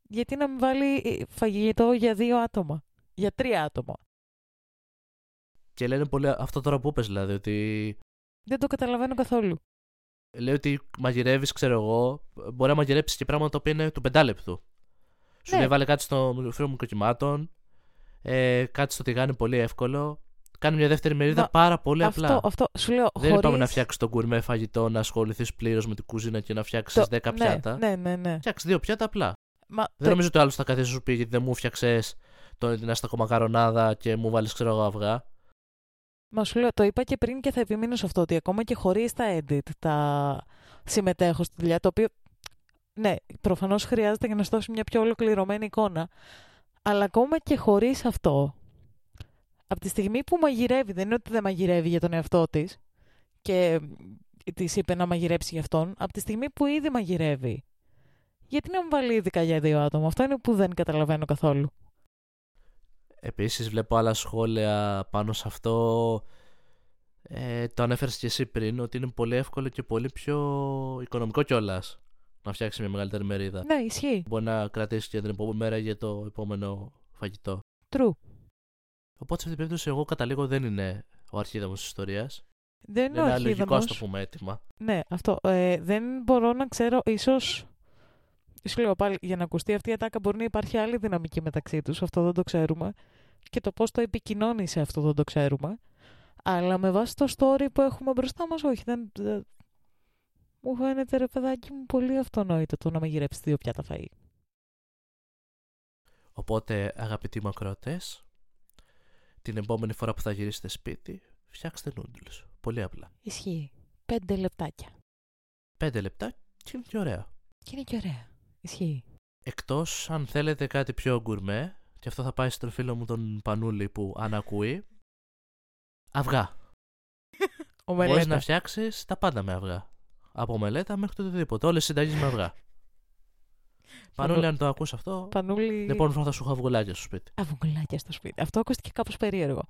γιατί να μην βάλει ε, φαγητό για δύο άτομα, για τρία άτομα; Και λένε πολύ αυτό τώρα που είπες δηλαδή, ότι Δεν το καταλαβαίνω καθόλου. λέει ότι μαγειρεύεις, ξέρω εγώ, μπορεί να μαγειρέψεις και πράγματα τα οποία είναι του πεντάλεπτου. Σου Ναι. λέει βάλε κάτι στο φρύο μου κοκκιμάτων, ε, κάτι στο τηγάνι πολύ εύκολο. Κάνει μια δεύτερη μερίδα Μα πάρα πολύ αυτό, απλά. αυτό, σου λέω, Δεν χωρίς... είπαμε να φτιάξεις το γκουρμέ φαγητό, να ασχοληθείς πλήρως με την κουζίνα και να φτιάξεις το... 10 ναι, πιάτα. Ναι, ναι, ναι. Φτιάξεις δύο πιάτα απλά. Μα, Δεν το- νομίζω ότι ο άλλος θα καθίσει να σου πει γιατί δεν μου φτιάξες την αστακομακαρονάδα και μου βάλεις ξέρω εγώ αυγά. Μα σου λέω, το είπα και πριν και θα επιμείνω σε αυτό, ότι ακόμα και χωρίς τα edit, τα συμμετέχω στη δουλειά, το οποίο, ναι, προφανώς χρειάζεται για να σου δώσει μια πιο ολοκληρωμένη εικόνα, αλλά ακόμα και χωρίς αυτό, από τη στιγμή που μαγειρεύει, δεν είναι ότι δεν μαγειρεύει για τον εαυτό της και της είπε να μαγειρέψει για αυτόν, από τη στιγμή που ήδη μαγειρεύει, γιατί να μου βάλει ειδικά για δύο άτομα, αυτό είναι που δεν καταλαβαίνω καθόλου. Επίσης, βλέπω άλλα σχόλια πάνω σε αυτό. Ε, το ανέφερες και εσύ πριν ότι είναι πολύ εύκολο και πολύ πιο οικονομικό κιόλας να φτιάξει μια μεγαλύτερη μερίδα. Ναι, ισχύει. Μπορεί να κρατήσει και την επόμενη μέρα για το επόμενο φαγητό. True. Οπότε σε αυτή την περίπτωση, εγώ καταλήγω δεν είναι ο αρχίδαμος της ιστορίας. Δεν Είναι είναι ένα ο λογικό, ας αρχίδαμος. το πούμε, έτοιμα. Ναι, αυτό. Ε, δεν μπορώ να ξέρω, ίσως... Σου λέω πάλι, για να ακουστεί αυτή η ατάκα μπορεί να υπάρχει άλλη δυναμική μεταξύ τους, αυτό δεν το ξέρουμε. Και το πώς το επικοινώνησε αυτό δεν το ξέρουμε. Αλλά με βάση το story που έχουμε μπροστά μας, όχι, δεν... δεν- Μου φαίνεται ρε παιδάκι μου πολύ αυτονόητο το να μαγειρέψει δύο πιάτα φαΐ. Οπότε, αγαπητοί μακρότε, την επόμενη φορά που θα γυρίσετε σπίτι, φτιάξτε noodles. Πολύ απλά. Ισχύει. Πέντε λεπτάκια. Πέντε λεπτά και είναι και ωραία. Και είναι και ωραία. Ισχύει. Εκτός αν θέλετε κάτι πιο γκουρμέ, και αυτό θα πάει στον φίλο μου τον Πανούλη που αν ακούει, αυγά. (laughs) Ο Μπορείς Μελέτα. να φτιάξεις τα πάντα με αυγά. Από μελέτα μέχρι το οτιδήποτε. Όλες οι συνταγές με αυγά. (laughs) Πανούλη, αν το ακούς αυτό, Πανούλη... την επόμενη φορά θα σου έχω αυγουλάκια στο σπίτι. Αυγουλάκια στο σπίτι. Αυτό ακούστηκε κάπως περίεργο.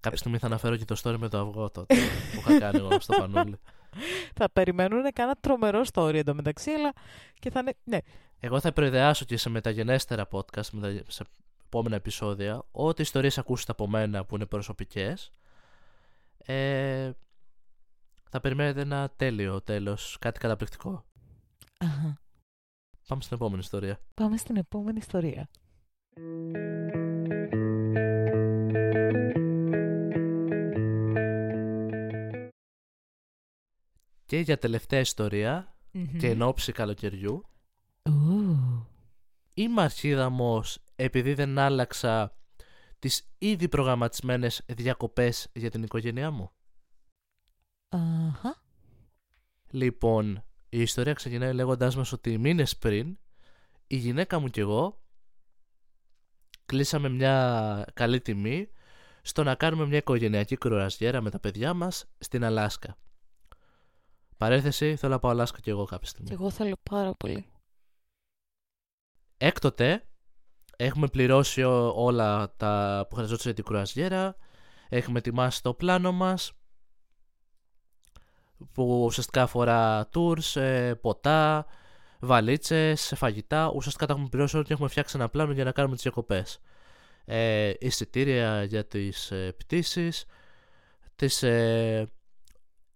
Κάποια στιγμή θα αναφέρω και το story με το αυγό τότε (laughs) που είχα κάνει εγώ στο Πανούλη. (laughs) Θα περιμένουν κάνα τρομερό story εντωμεταξύ, αλλά και θα είναι. Ναι, Εγώ θα προειδεάσω και σε μεταγενέστερα podcast, μετα... σε επόμενα επεισόδια, ό,τι ιστορίες ακούσετε από μένα που είναι προσωπικές, ε, θα περιμένετε ένα τέλειο τέλος, κάτι καταπληκτικό. Αχα. Πάμε στην επόμενη ιστορία. Πάμε στην επόμενη ιστορία. Και για τελευταία ιστορία, και εν ώψη καλοκαιριού, Ου. είμαι αρχίδαμος επειδή δεν άλλαξα τις ήδη προγραμματισμένες διακοπές για την οικογένειά μου; Αχα. Λοιπόν, η ιστορία ξεκινάει λέγοντάς μας ότι μήνες πριν η γυναίκα μου και εγώ κλείσαμε μια καλή τιμή στο να κάνουμε μια οικογενειακή κρουαζιέρα με τα παιδιά μας στην Αλάσκα. Παρέθεση, θέλω να πάω Αλάσκα και εγώ κάποια στιγμή. Και εγώ θέλω πάρα πολύ. Έκτοτε έχουμε πληρώσει ό- όλα τα που χρειαζόταν για την κρουαζιέρα, έχουμε ετοιμάσει το πλάνο μας που ουσιαστικά αφορά tours, ε, ποτά, βαλίτσες, φαγητά. Ουσιαστικά τα έχουμε πληρώσει όλα και έχουμε φτιάξει ένα πλάνο για να κάνουμε τις διακοπές. Ε, εισιτήρια για τις ε, πτήσεις, τις, ε,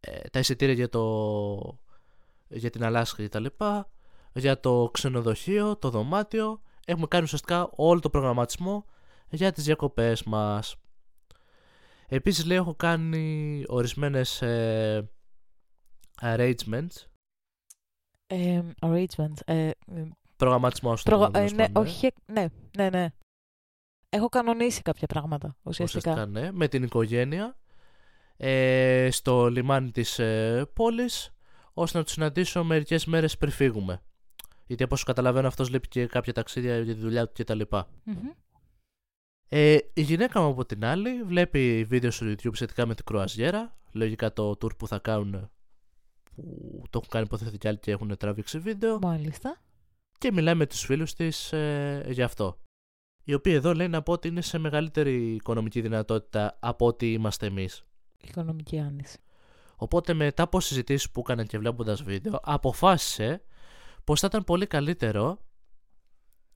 ε, τα εισιτήρια για, το, για την Αλάσκα και τα λοιπά, για το ξενοδοχείο, το δωμάτιο. Έχουμε κάνει ουσιαστικά όλο το προγραμματισμό για τις διακοπές μας. Επίσης λέει έχω κάνει ορισμένες ε, arrangements, Ε, arrangements. Ε, ε, προγραμματισμός στο προγα- τέλος ε, ναι, πάντων, όχι, ναι, ναι, ναι. Έχω κανονίσει κάποια πράγματα ουσιαστικά. Ουσιαστικά ναι, με την οικογένεια ε, στο λιμάνι της ε, πόλης ώστε να τους συναντήσω μερικές μέρες πριν φύγουμε. Γιατί όπως καταλαβαίνω αυτός λείπει και κάποια ταξίδια για τη δουλειά του κτλ. Μμμ. Ε, η γυναίκα μου από την άλλη βλέπει βίντεο στο YouTube σχετικά με την κρουαζιέρα. Λογικά το tour που θα κάνουν που το έχουν κάνει υποθέτω και άλλοι και έχουν τραβήξει βίντεο. Μάλιστα. και μιλάει με τους φίλους της ε, για αυτό. Οι οποίοι εδώ λέει να πω ότι είναι σε μεγαλύτερη οικονομική δυνατότητα από ό,τι είμαστε εμείς. Οικονομική άνηση. Οπότε μετά από συζητήσεις που έκανα και βλέποντας βίντεο, αποφάσισε πως θα ήταν πολύ καλύτερο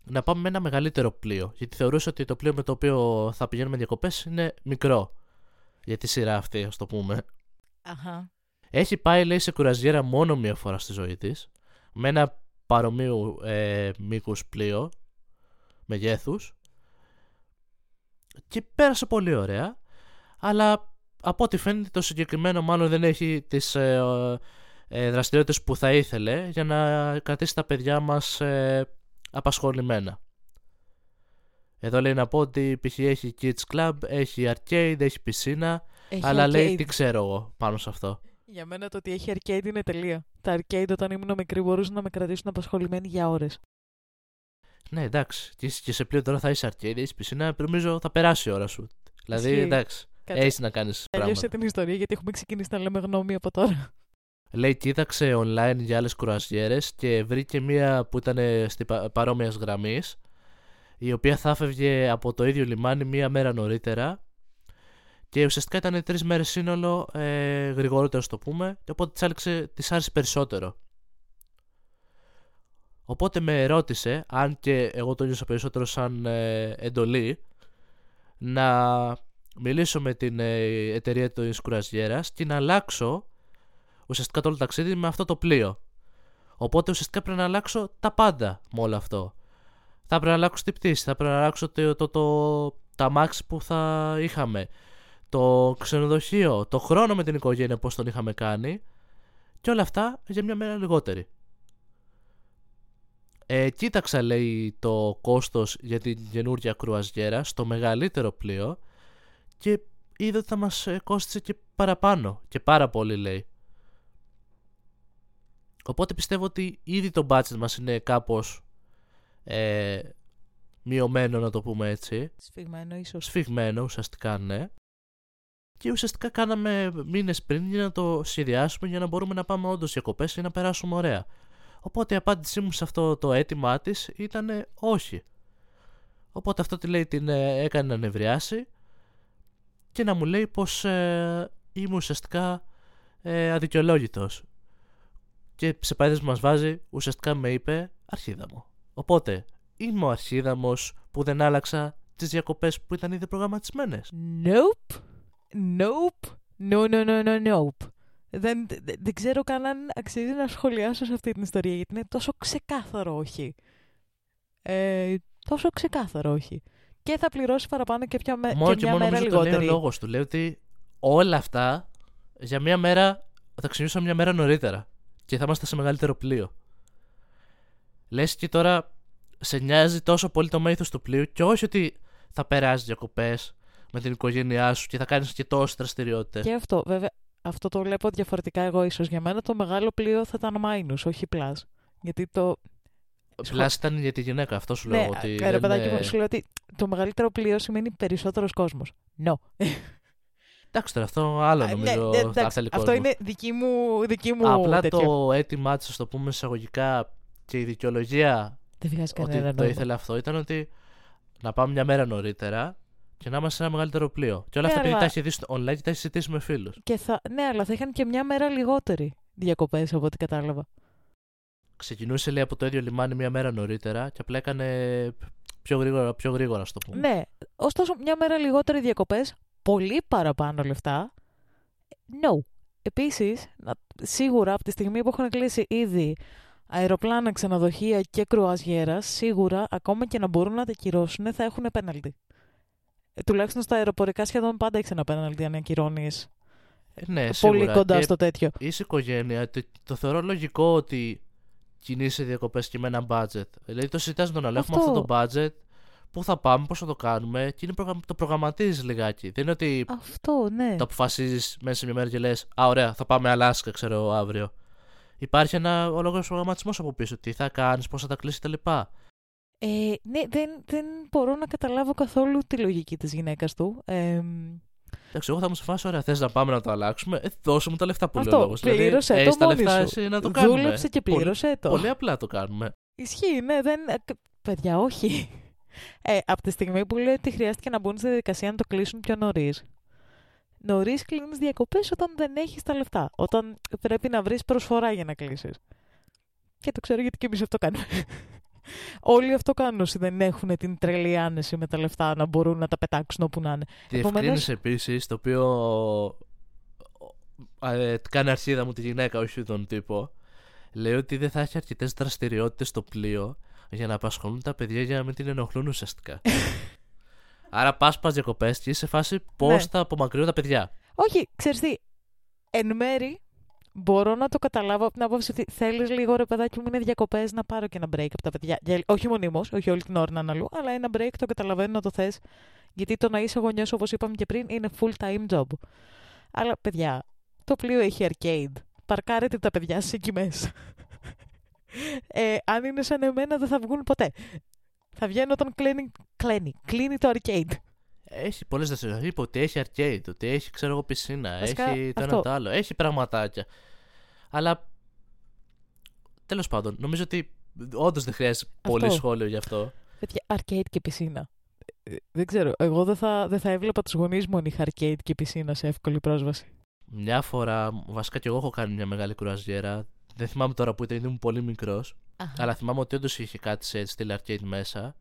να πάμε με ένα μεγαλύτερο πλοίο. Γιατί θεωρούσε ότι το πλοίο με το οποίο θα πηγαίνουμε διακοπές είναι μικρό. Για τη σειρά αυτή, ας το πούμε. Αχα. Έχει πάει, λέει, σε κουραζιέρα μόνο μία φορά στη ζωή της, με ένα παρομοίου ε, μήκους πλοίο, μεγέθους, και πέρασε πολύ ωραία, αλλά από ό,τι φαίνεται το συγκεκριμένο μάλλον δεν έχει τις ε, ε, δραστηριότητες που θα ήθελε για να κρατήσει τα παιδιά μας ε, απασχολημένα. Εδώ λέει να πω ότι π.χ. έχει kids club, έχει arcade, έχει πισίνα, Έχει αλλά λέει arcade. τι ξέρω εγώ πάνω σε αυτό. Για μένα το ότι έχει arcade είναι τελεία. Τα arcade όταν ήμουν μικρή μπορούσαν να με κρατήσουν απασχολημένη για ώρες. Ναι, εντάξει. Και, και σε πλοίο τώρα θα είσαι arcade, έχει πισίνα, νομίζω θα περάσει η ώρα σου. Δηλαδή, Ισχύει. εντάξει. Κάτσε. Έχεις να κάνεις πράγματα. Τελείωσε την ιστορία γιατί έχουμε ξεκινήσει να λέμε γνώμη από τώρα. Λέει, κοίταξε online για άλλες κουρασιέρες και βρήκε μία που ήταν στην πα, παρόμοιας γραμμής, η οποία θα έφευγε από το ίδιο λιμάνι μία μέρα νωρίτερα Και ουσιαστικά ήταν τρεις μέρες σύνολο ε, γρηγορότερο, το πούμε, και οπότε της άρεσε, της άρεσε περισσότερο. Οπότε με ρώτησε, αν και εγώ το νιώσα περισσότερο σαν ε, εντολή, να μιλήσω με την ε, εταιρεία του Ισκουραζιέρας και να αλλάξω ουσιαστικά το όλο ταξίδι με αυτό το πλοίο. Οπότε ουσιαστικά πρέπει να αλλάξω τα πάντα με όλο αυτό. Θα πρέπει να αλλάξω την πτήση, θα πρέπει να αλλάξω το, το, το, τα μάξι που θα είχαμε, το ξενοδοχείο, το χρόνο με την οικογένεια πώς τον είχαμε κάνει και όλα αυτά για μια μέρα λιγότερη. Ε, κοίταξα λέει το κόστος για την καινούργια κρουαζιέρα στο μεγαλύτερο πλοίο και είδε ότι θα μας ε, κόστησε και παραπάνω και πάρα πολύ λέει. Οπότε πιστεύω ότι ήδη το budget μας είναι κάπως ε, μειωμένο να το πούμε έτσι. Σφιγμένο ίσως. Σφιγμένο ουσιαστικά ναι. Και ουσιαστικά κάναμε μήνες πριν για να το σχεδιάσουμε για να μπορούμε να πάμε όντως διακοπές και να περάσουμε ωραία. Οπότε η απάντησή μου σε αυτό το αίτημά της ήταν όχι. Οπότε αυτό τη λέει την ε, έκανε να νευριάσει και να μου λέει πως ε, είμαι ουσιαστικά ε, αδικαιολόγητος. Και σε που μας βάζει ουσιαστικά με είπε αρχίδα μου. Οπότε είμαι ο αρχίδαμος που δεν άλλαξα τις διακοπές που ήταν ήδη προγραμματισμένες. Nope. Nope. No, no, no, no, nope δεν, δεν, ξέρω καν αν αξίζει να σχολιάσω σε αυτή την ιστορία γιατί είναι τόσο ξεκάθαρο όχι. Ε, τόσο ξεκάθαρο όχι. Και θα πληρώσει παραπάνω και, πια με, μόνο και, και μια μέρα λιγότερη. Το λέει ο λόγος του. Λέει ότι όλα αυτά για μια μέρα θα ξεκινήσουμε μια μέρα νωρίτερα και θα είμαστε σε μεγαλύτερο πλοίο. Λες και τώρα σε νοιάζει τόσο πολύ το μέγεθος του πλοίου και όχι ότι θα περάσει διακοπές με την οικογένειά σου και θα κάνεις και τόσες δραστηριότητες. Και αυτό, βέβαια, αυτό το βλέπω διαφορετικά εγώ ίσως. Για μένα το μεγάλο πλοίο θα ήταν Minus, όχι Plus. Γιατί το... Plus ήταν για τη γυναίκα, αυτό σου λέω. Ναι, ότι ρε παιδάκι μου, σου λέω ότι το μεγαλύτερο πλοίο σημαίνει περισσότερος κόσμος. No. Εντάξει τώρα, αυτό άλλο ναι, νομίζω ναι, ναι, θα Αυτό είναι δική μου, δική μου Απλά τέτοιο. το αίτημά της, το πούμε εισαγωγικά και η δικαιολογία Δεν ότι το ήθελε αυτό ήταν ότι να πάμε μια μέρα νωρίτερα και να είμαστε σε ένα μεγαλύτερο πλοίο. Και όλα ναι, αυτά επειδή τα έχεις δει στο online και τα έχεις συζητήσει με φίλους. Ναι, αλλά θα είχαν και μια μέρα λιγότερη διακοπές από ό,τι κατάλαβα. Ξεκινούσε λέει από το ίδιο λιμάνι μια μέρα νωρίτερα και απλά έκανε πιο γρήγορα, πιο γρήγορα στο πούμε. Ναι, ωστόσο μια μέρα λιγότερη διακοπές, πολύ παραπάνω λεφτά. No. Επίσης, σίγουρα από τη στιγμή που έχουν κλείσει ήδη αεροπλάνα, ξενοδοχεία και κρουαζιέρα, σίγουρα ακόμα και να μπορούν να τα κυρώσουν θα έχουν πέναλτι. Ε, τουλάχιστον στα αεροπορικά σχεδόν πάντα έχεις ένα πέναλτι αν ακυρώνεις. Ε, ναι, πολύ κοντά στο τέτοιο. Είσαι οικογένεια. Το, το θεωρώ λογικό ότι κινείσαι διακοπές και με ένα budget. Δηλαδή το συζητάς με τον άλλο. Έχουμε αυτό το budget. Πού θα πάμε, πώς θα το κάνουμε. Και είναι το προγραμματίζεις λιγάκι. Δεν είναι ότι. Αυτό, ναι. Το αποφασίζεις μέσα σε μια μέρα και λες: Α, ωραία, θα πάμε Αλάσκα, ξέρω αύριο. Υπάρχει ένα ολόκληρο προγραμματισμό από πίσω. Τι θα κάνεις, πώς θα τα κλείσεις κτλ. Ε, ναι, δεν, δεν μπορώ να καταλάβω καθόλου τη λογική της γυναίκας του. Ε, Εντάξει, εγώ θα μου σε φάσει, ωραία, θες να πάμε να το αλλάξουμε, ε, δώσε μου τα λεφτά που Αυτό, λέω πλήρωσε δηλαδή, το τα μόνη λεφτά σου. να το κάνουμε. Δούλεψε και πλήρωσε πολύ, το. Πολύ απλά το κάνουμε. Ισχύει, ναι, δεν... Ε, παιδιά, όχι. Ε, από τη στιγμή που λέει ότι χρειάστηκε να μπουν στη διαδικασία να το κλείσουν πιο νωρίς. Νωρίς κλείνεις διακοπές όταν δεν έχεις τα λεφτά. Όταν πρέπει να βρεις προσφορά για να κλείσεις. Και το ξέρω γιατί και εμείς αυτό κάνουμε. Όλοι αυτό κάνουν όσοι δεν έχουν την τρελή άνεση με τα λεφτά να μπορούν να τα πετάξουν όπου να είναι. Διευκρίνησε Επομένως... επίσης το οποίο ε, κάνει αρχίδα μου τη γυναίκα, όχι τον τύπο. Λέει ότι δεν θα έχει αρκετές δραστηριότητες στο πλοίο για να απασχολούν τα παιδιά για να μην την ενοχλούν ουσιαστικά. (laughs) Άρα πας πας διακοπές και είσαι σε φάση πώς ναι. θα απομακρύνουν τα παιδιά. Όχι, ξέρεις τι. Εν μέρη μπορώ να το καταλάβω από την άποψη ότι θέλεις λίγο ρε παιδάκι μου είναι διακοπές να πάρω και ένα break από τα παιδιά. Για, όχι μονίμως, όχι όλη την ώρα να αναλύω, αλλά ένα break το καταλαβαίνω να το θες. Γιατί το να είσαι γονιός, όπως είπαμε και πριν, είναι full time job. Αλλά παιδιά, το πλοίο έχει arcade. Παρκάρετε τα παιδιά σας εκεί μέσα. ε, αν είναι σαν εμένα, δεν θα βγουν ποτέ. Θα βγαίνουν όταν κλείνει, κλείνει, κλείνει το arcade. Έχει πολλές δραστηριότητες. Είπε ότι έχει arcade, ότι έχει ξέρω εγώ πισίνα, έχει το ένα το άλλο. Έχει πραγματάκια. Αλλά τέλος πάντων, νομίζω ότι όντως δεν χρειάζεται πολύ σχόλιο γι' αυτό. Παιδιά, arcade και πισίνα. ε, δεν ξέρω. Εγώ δεν θα, δεν θα έβλεπα τους γονείς μου αν είχα arcade και πισίνα σε εύκολη πρόσβαση. Μια φορά, βασικά και εγώ έχω κάνει μια μεγάλη κρουαζιέρα. Δεν θυμάμαι τώρα που ήταν, ήμουν πολύ μικρός. Αλλά θυμάμαι ότι όντως είχε κάτι σε στυλ arcade μέσα.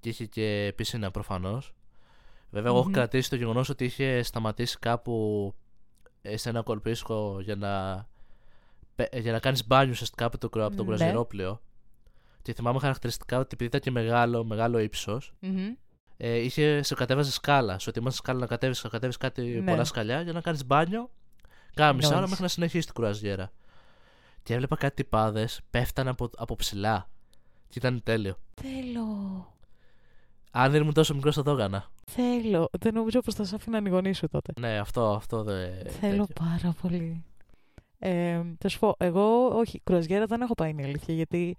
Και είχε και πισίνα προφανώς. Βέβαια, εγώ έχω κρατήσει το γεγονός ότι είχε σταματήσει κάπου ε, σε ένα κολπίσκο για να, για να κάνεις μπάνιο ουσιαστικά από το, από το ναι. Και θυμάμαι χαρακτηριστικά ότι επειδή ήταν και μεγάλο, μεγάλο ε, είχε, σε κατέβαζε σκάλα. Σε ότι είμαστε σκάλα να κατέβεις, να κατέβεις κάτι ναι. πολλά σκαλιά για να κάνεις μπάνιο. Κάνα μισά ώρα μέχρι να συνεχίσει την κουραζιέρα. Και έβλεπα κάτι τυπάδες πέφτανε από, από ψηλά. Και ήταν τέλειο. Θέλω. Αν δεν ήμουν τόσο μικρός, θα το έκανα. Θέλω. Δεν νομίζω πως θα σε άφηνα να σου τότε. Ναι, αυτό, αυτό δεν. Θέλω τέτοιο. πάρα πολύ. Ε, θα σου πω, εγώ όχι, κρουαζιέρα δεν έχω πάει είναι αλήθεια, γιατί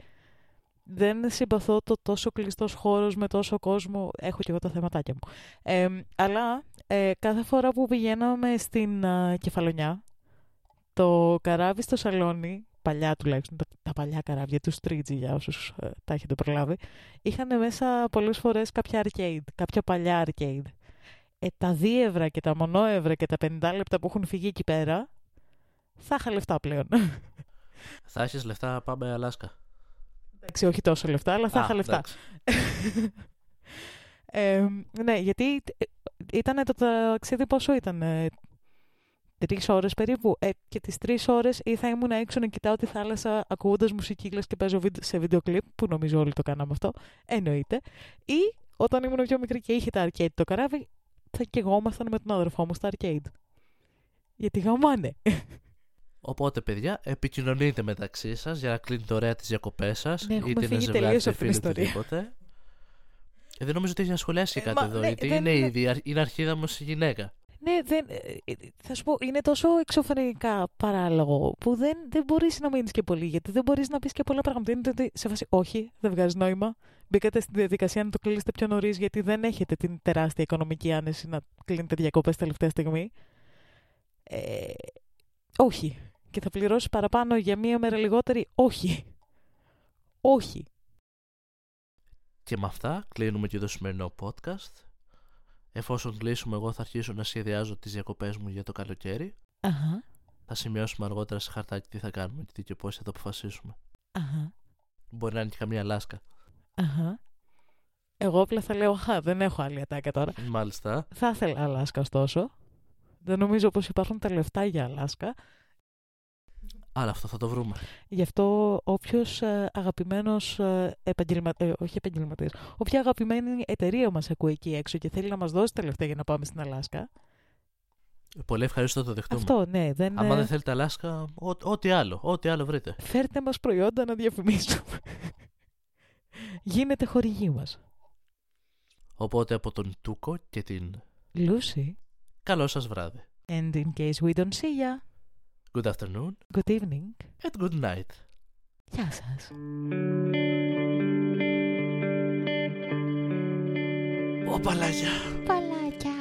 δεν συμπαθώ το τόσο κλειστός χώρος με τόσο κόσμο. Έχω και εγώ τα θέματάκια μου. Ε, αλλά ε, κάθε φορά που πηγαίναμε στην uh, Κεφαλονιά, το καράβι στο σαλόνι, παλιά τουλάχιστον, τα, τα παλιά καράβια του Στρίτζι για όσους ε, τα έχετε προλάβει, είχαν μέσα πολλές φορές κάποια arcade, κάποια παλιά arcade. Ε, τα δίευρα και τα μονόευρα και τα 50 λεπτά που έχουν φύγει εκεί πέρα, θα είχα λεφτά πλέον. (laughs) Θα έχεις λεφτά, πάμε Αλάσκα. Εντάξει, όχι τόσο λεφτά, αλλά θα είχα λεφτά. ε, (laughs) ναι, γιατί ε, ήταν το ταξίδι πόσο ήταν, ε, τρεις ώρες περίπου. Ε, και τις τρεις ώρες ή θα ήμουν έξω να κοιτάω τη θάλασσα ακούγοντας μουσική και παίζω σε βίντεο κλιπ, που νομίζω όλοι το κάναμε αυτό. Εννοείται. Ή όταν ήμουν πιο μικρή και είχε τα arcade το καράβι, θα και εγώ ήμασταν με τον αδερφό μου στα arcade. Γιατί γαμάνε. Οπότε, παιδιά, επικοινωνείτε μεταξύ σας για να κλείνετε ωραία τι διακοπές σας. Ναι, είτε είναι ζευγάρι, είτε φίλοι, οτιδήποτε. Ε, δεν νομίζω ότι έχει να σχολιάσει ε, κάτι εδώ. Ναι, γιατί είναι, είναι, είναι αρχίδα μου η γυναίκα. Ναι, δεν, ε, θα σου πω, είναι τόσο εξωφρενικά παράλογο που δεν, δεν μπορείς να μείνεις και πολύ. Γιατί δεν μπορείς να πεις και πολλά πράγματα. Είναι ότι σε φάση, όχι, δεν βγάζει νόημα. Μπήκατε στη διαδικασία να το κλείσετε πιο νωρίς, γιατί δεν έχετε την τεράστια οικονομική άνεση να κλείνετε διακοπές τελευταία στιγμή. Ε, όχι και θα πληρώσεις παραπάνω για μία μέρα λιγότερη. Όχι. Όχι. Και με αυτά κλείνουμε και το σημερινό podcast. Εφόσον κλείσουμε, εγώ θα αρχίσω να σχεδιάζω τις διακοπές μου για το καλοκαίρι. Αχα. Θα σημειώσουμε αργότερα σε χαρτάκι τι θα κάνουμε και τι και πώς θα το αποφασίσουμε. Αχα. Μπορεί να είναι και καμία λάσκα. Αχα. Εγώ απλά θα λέω, χα, δεν έχω άλλη ατάκα τώρα. Μάλιστα. Θα ήθελα Αλάσκα ωστόσο. Δεν νομίζω πως υπάρχουν τα λεφτά για Αλάσκα. Αλλά αυτό θα το βρούμε. Γι' αυτό όποιος ε, αγαπημένος ε, επαγγελματία, ε, όχι επαγγελματίας, όποια αγαπημένη εταιρεία μας ακούει εκεί έξω και θέλει να μας δώσει τα λεφτά για να πάμε στην Αλάσκα. Πολύ ευχαριστώ το δεχτούμε. Αυτό, ναι. Δεν, Αν δεν θέλετε Αλάσκα, ό,τι άλλο, ό,τι άλλο βρείτε. Φέρτε μας προϊόντα να διαφημίσουμε. (laughs) Γίνεται χορηγή μας. Οπότε από τον Τούκο και την Λούση. Καλό σας βράδυ. And in case we don't see ya. Good afternoon. Good evening. And good night. Γεια σας. Ω, παλάκια. Παλάκια.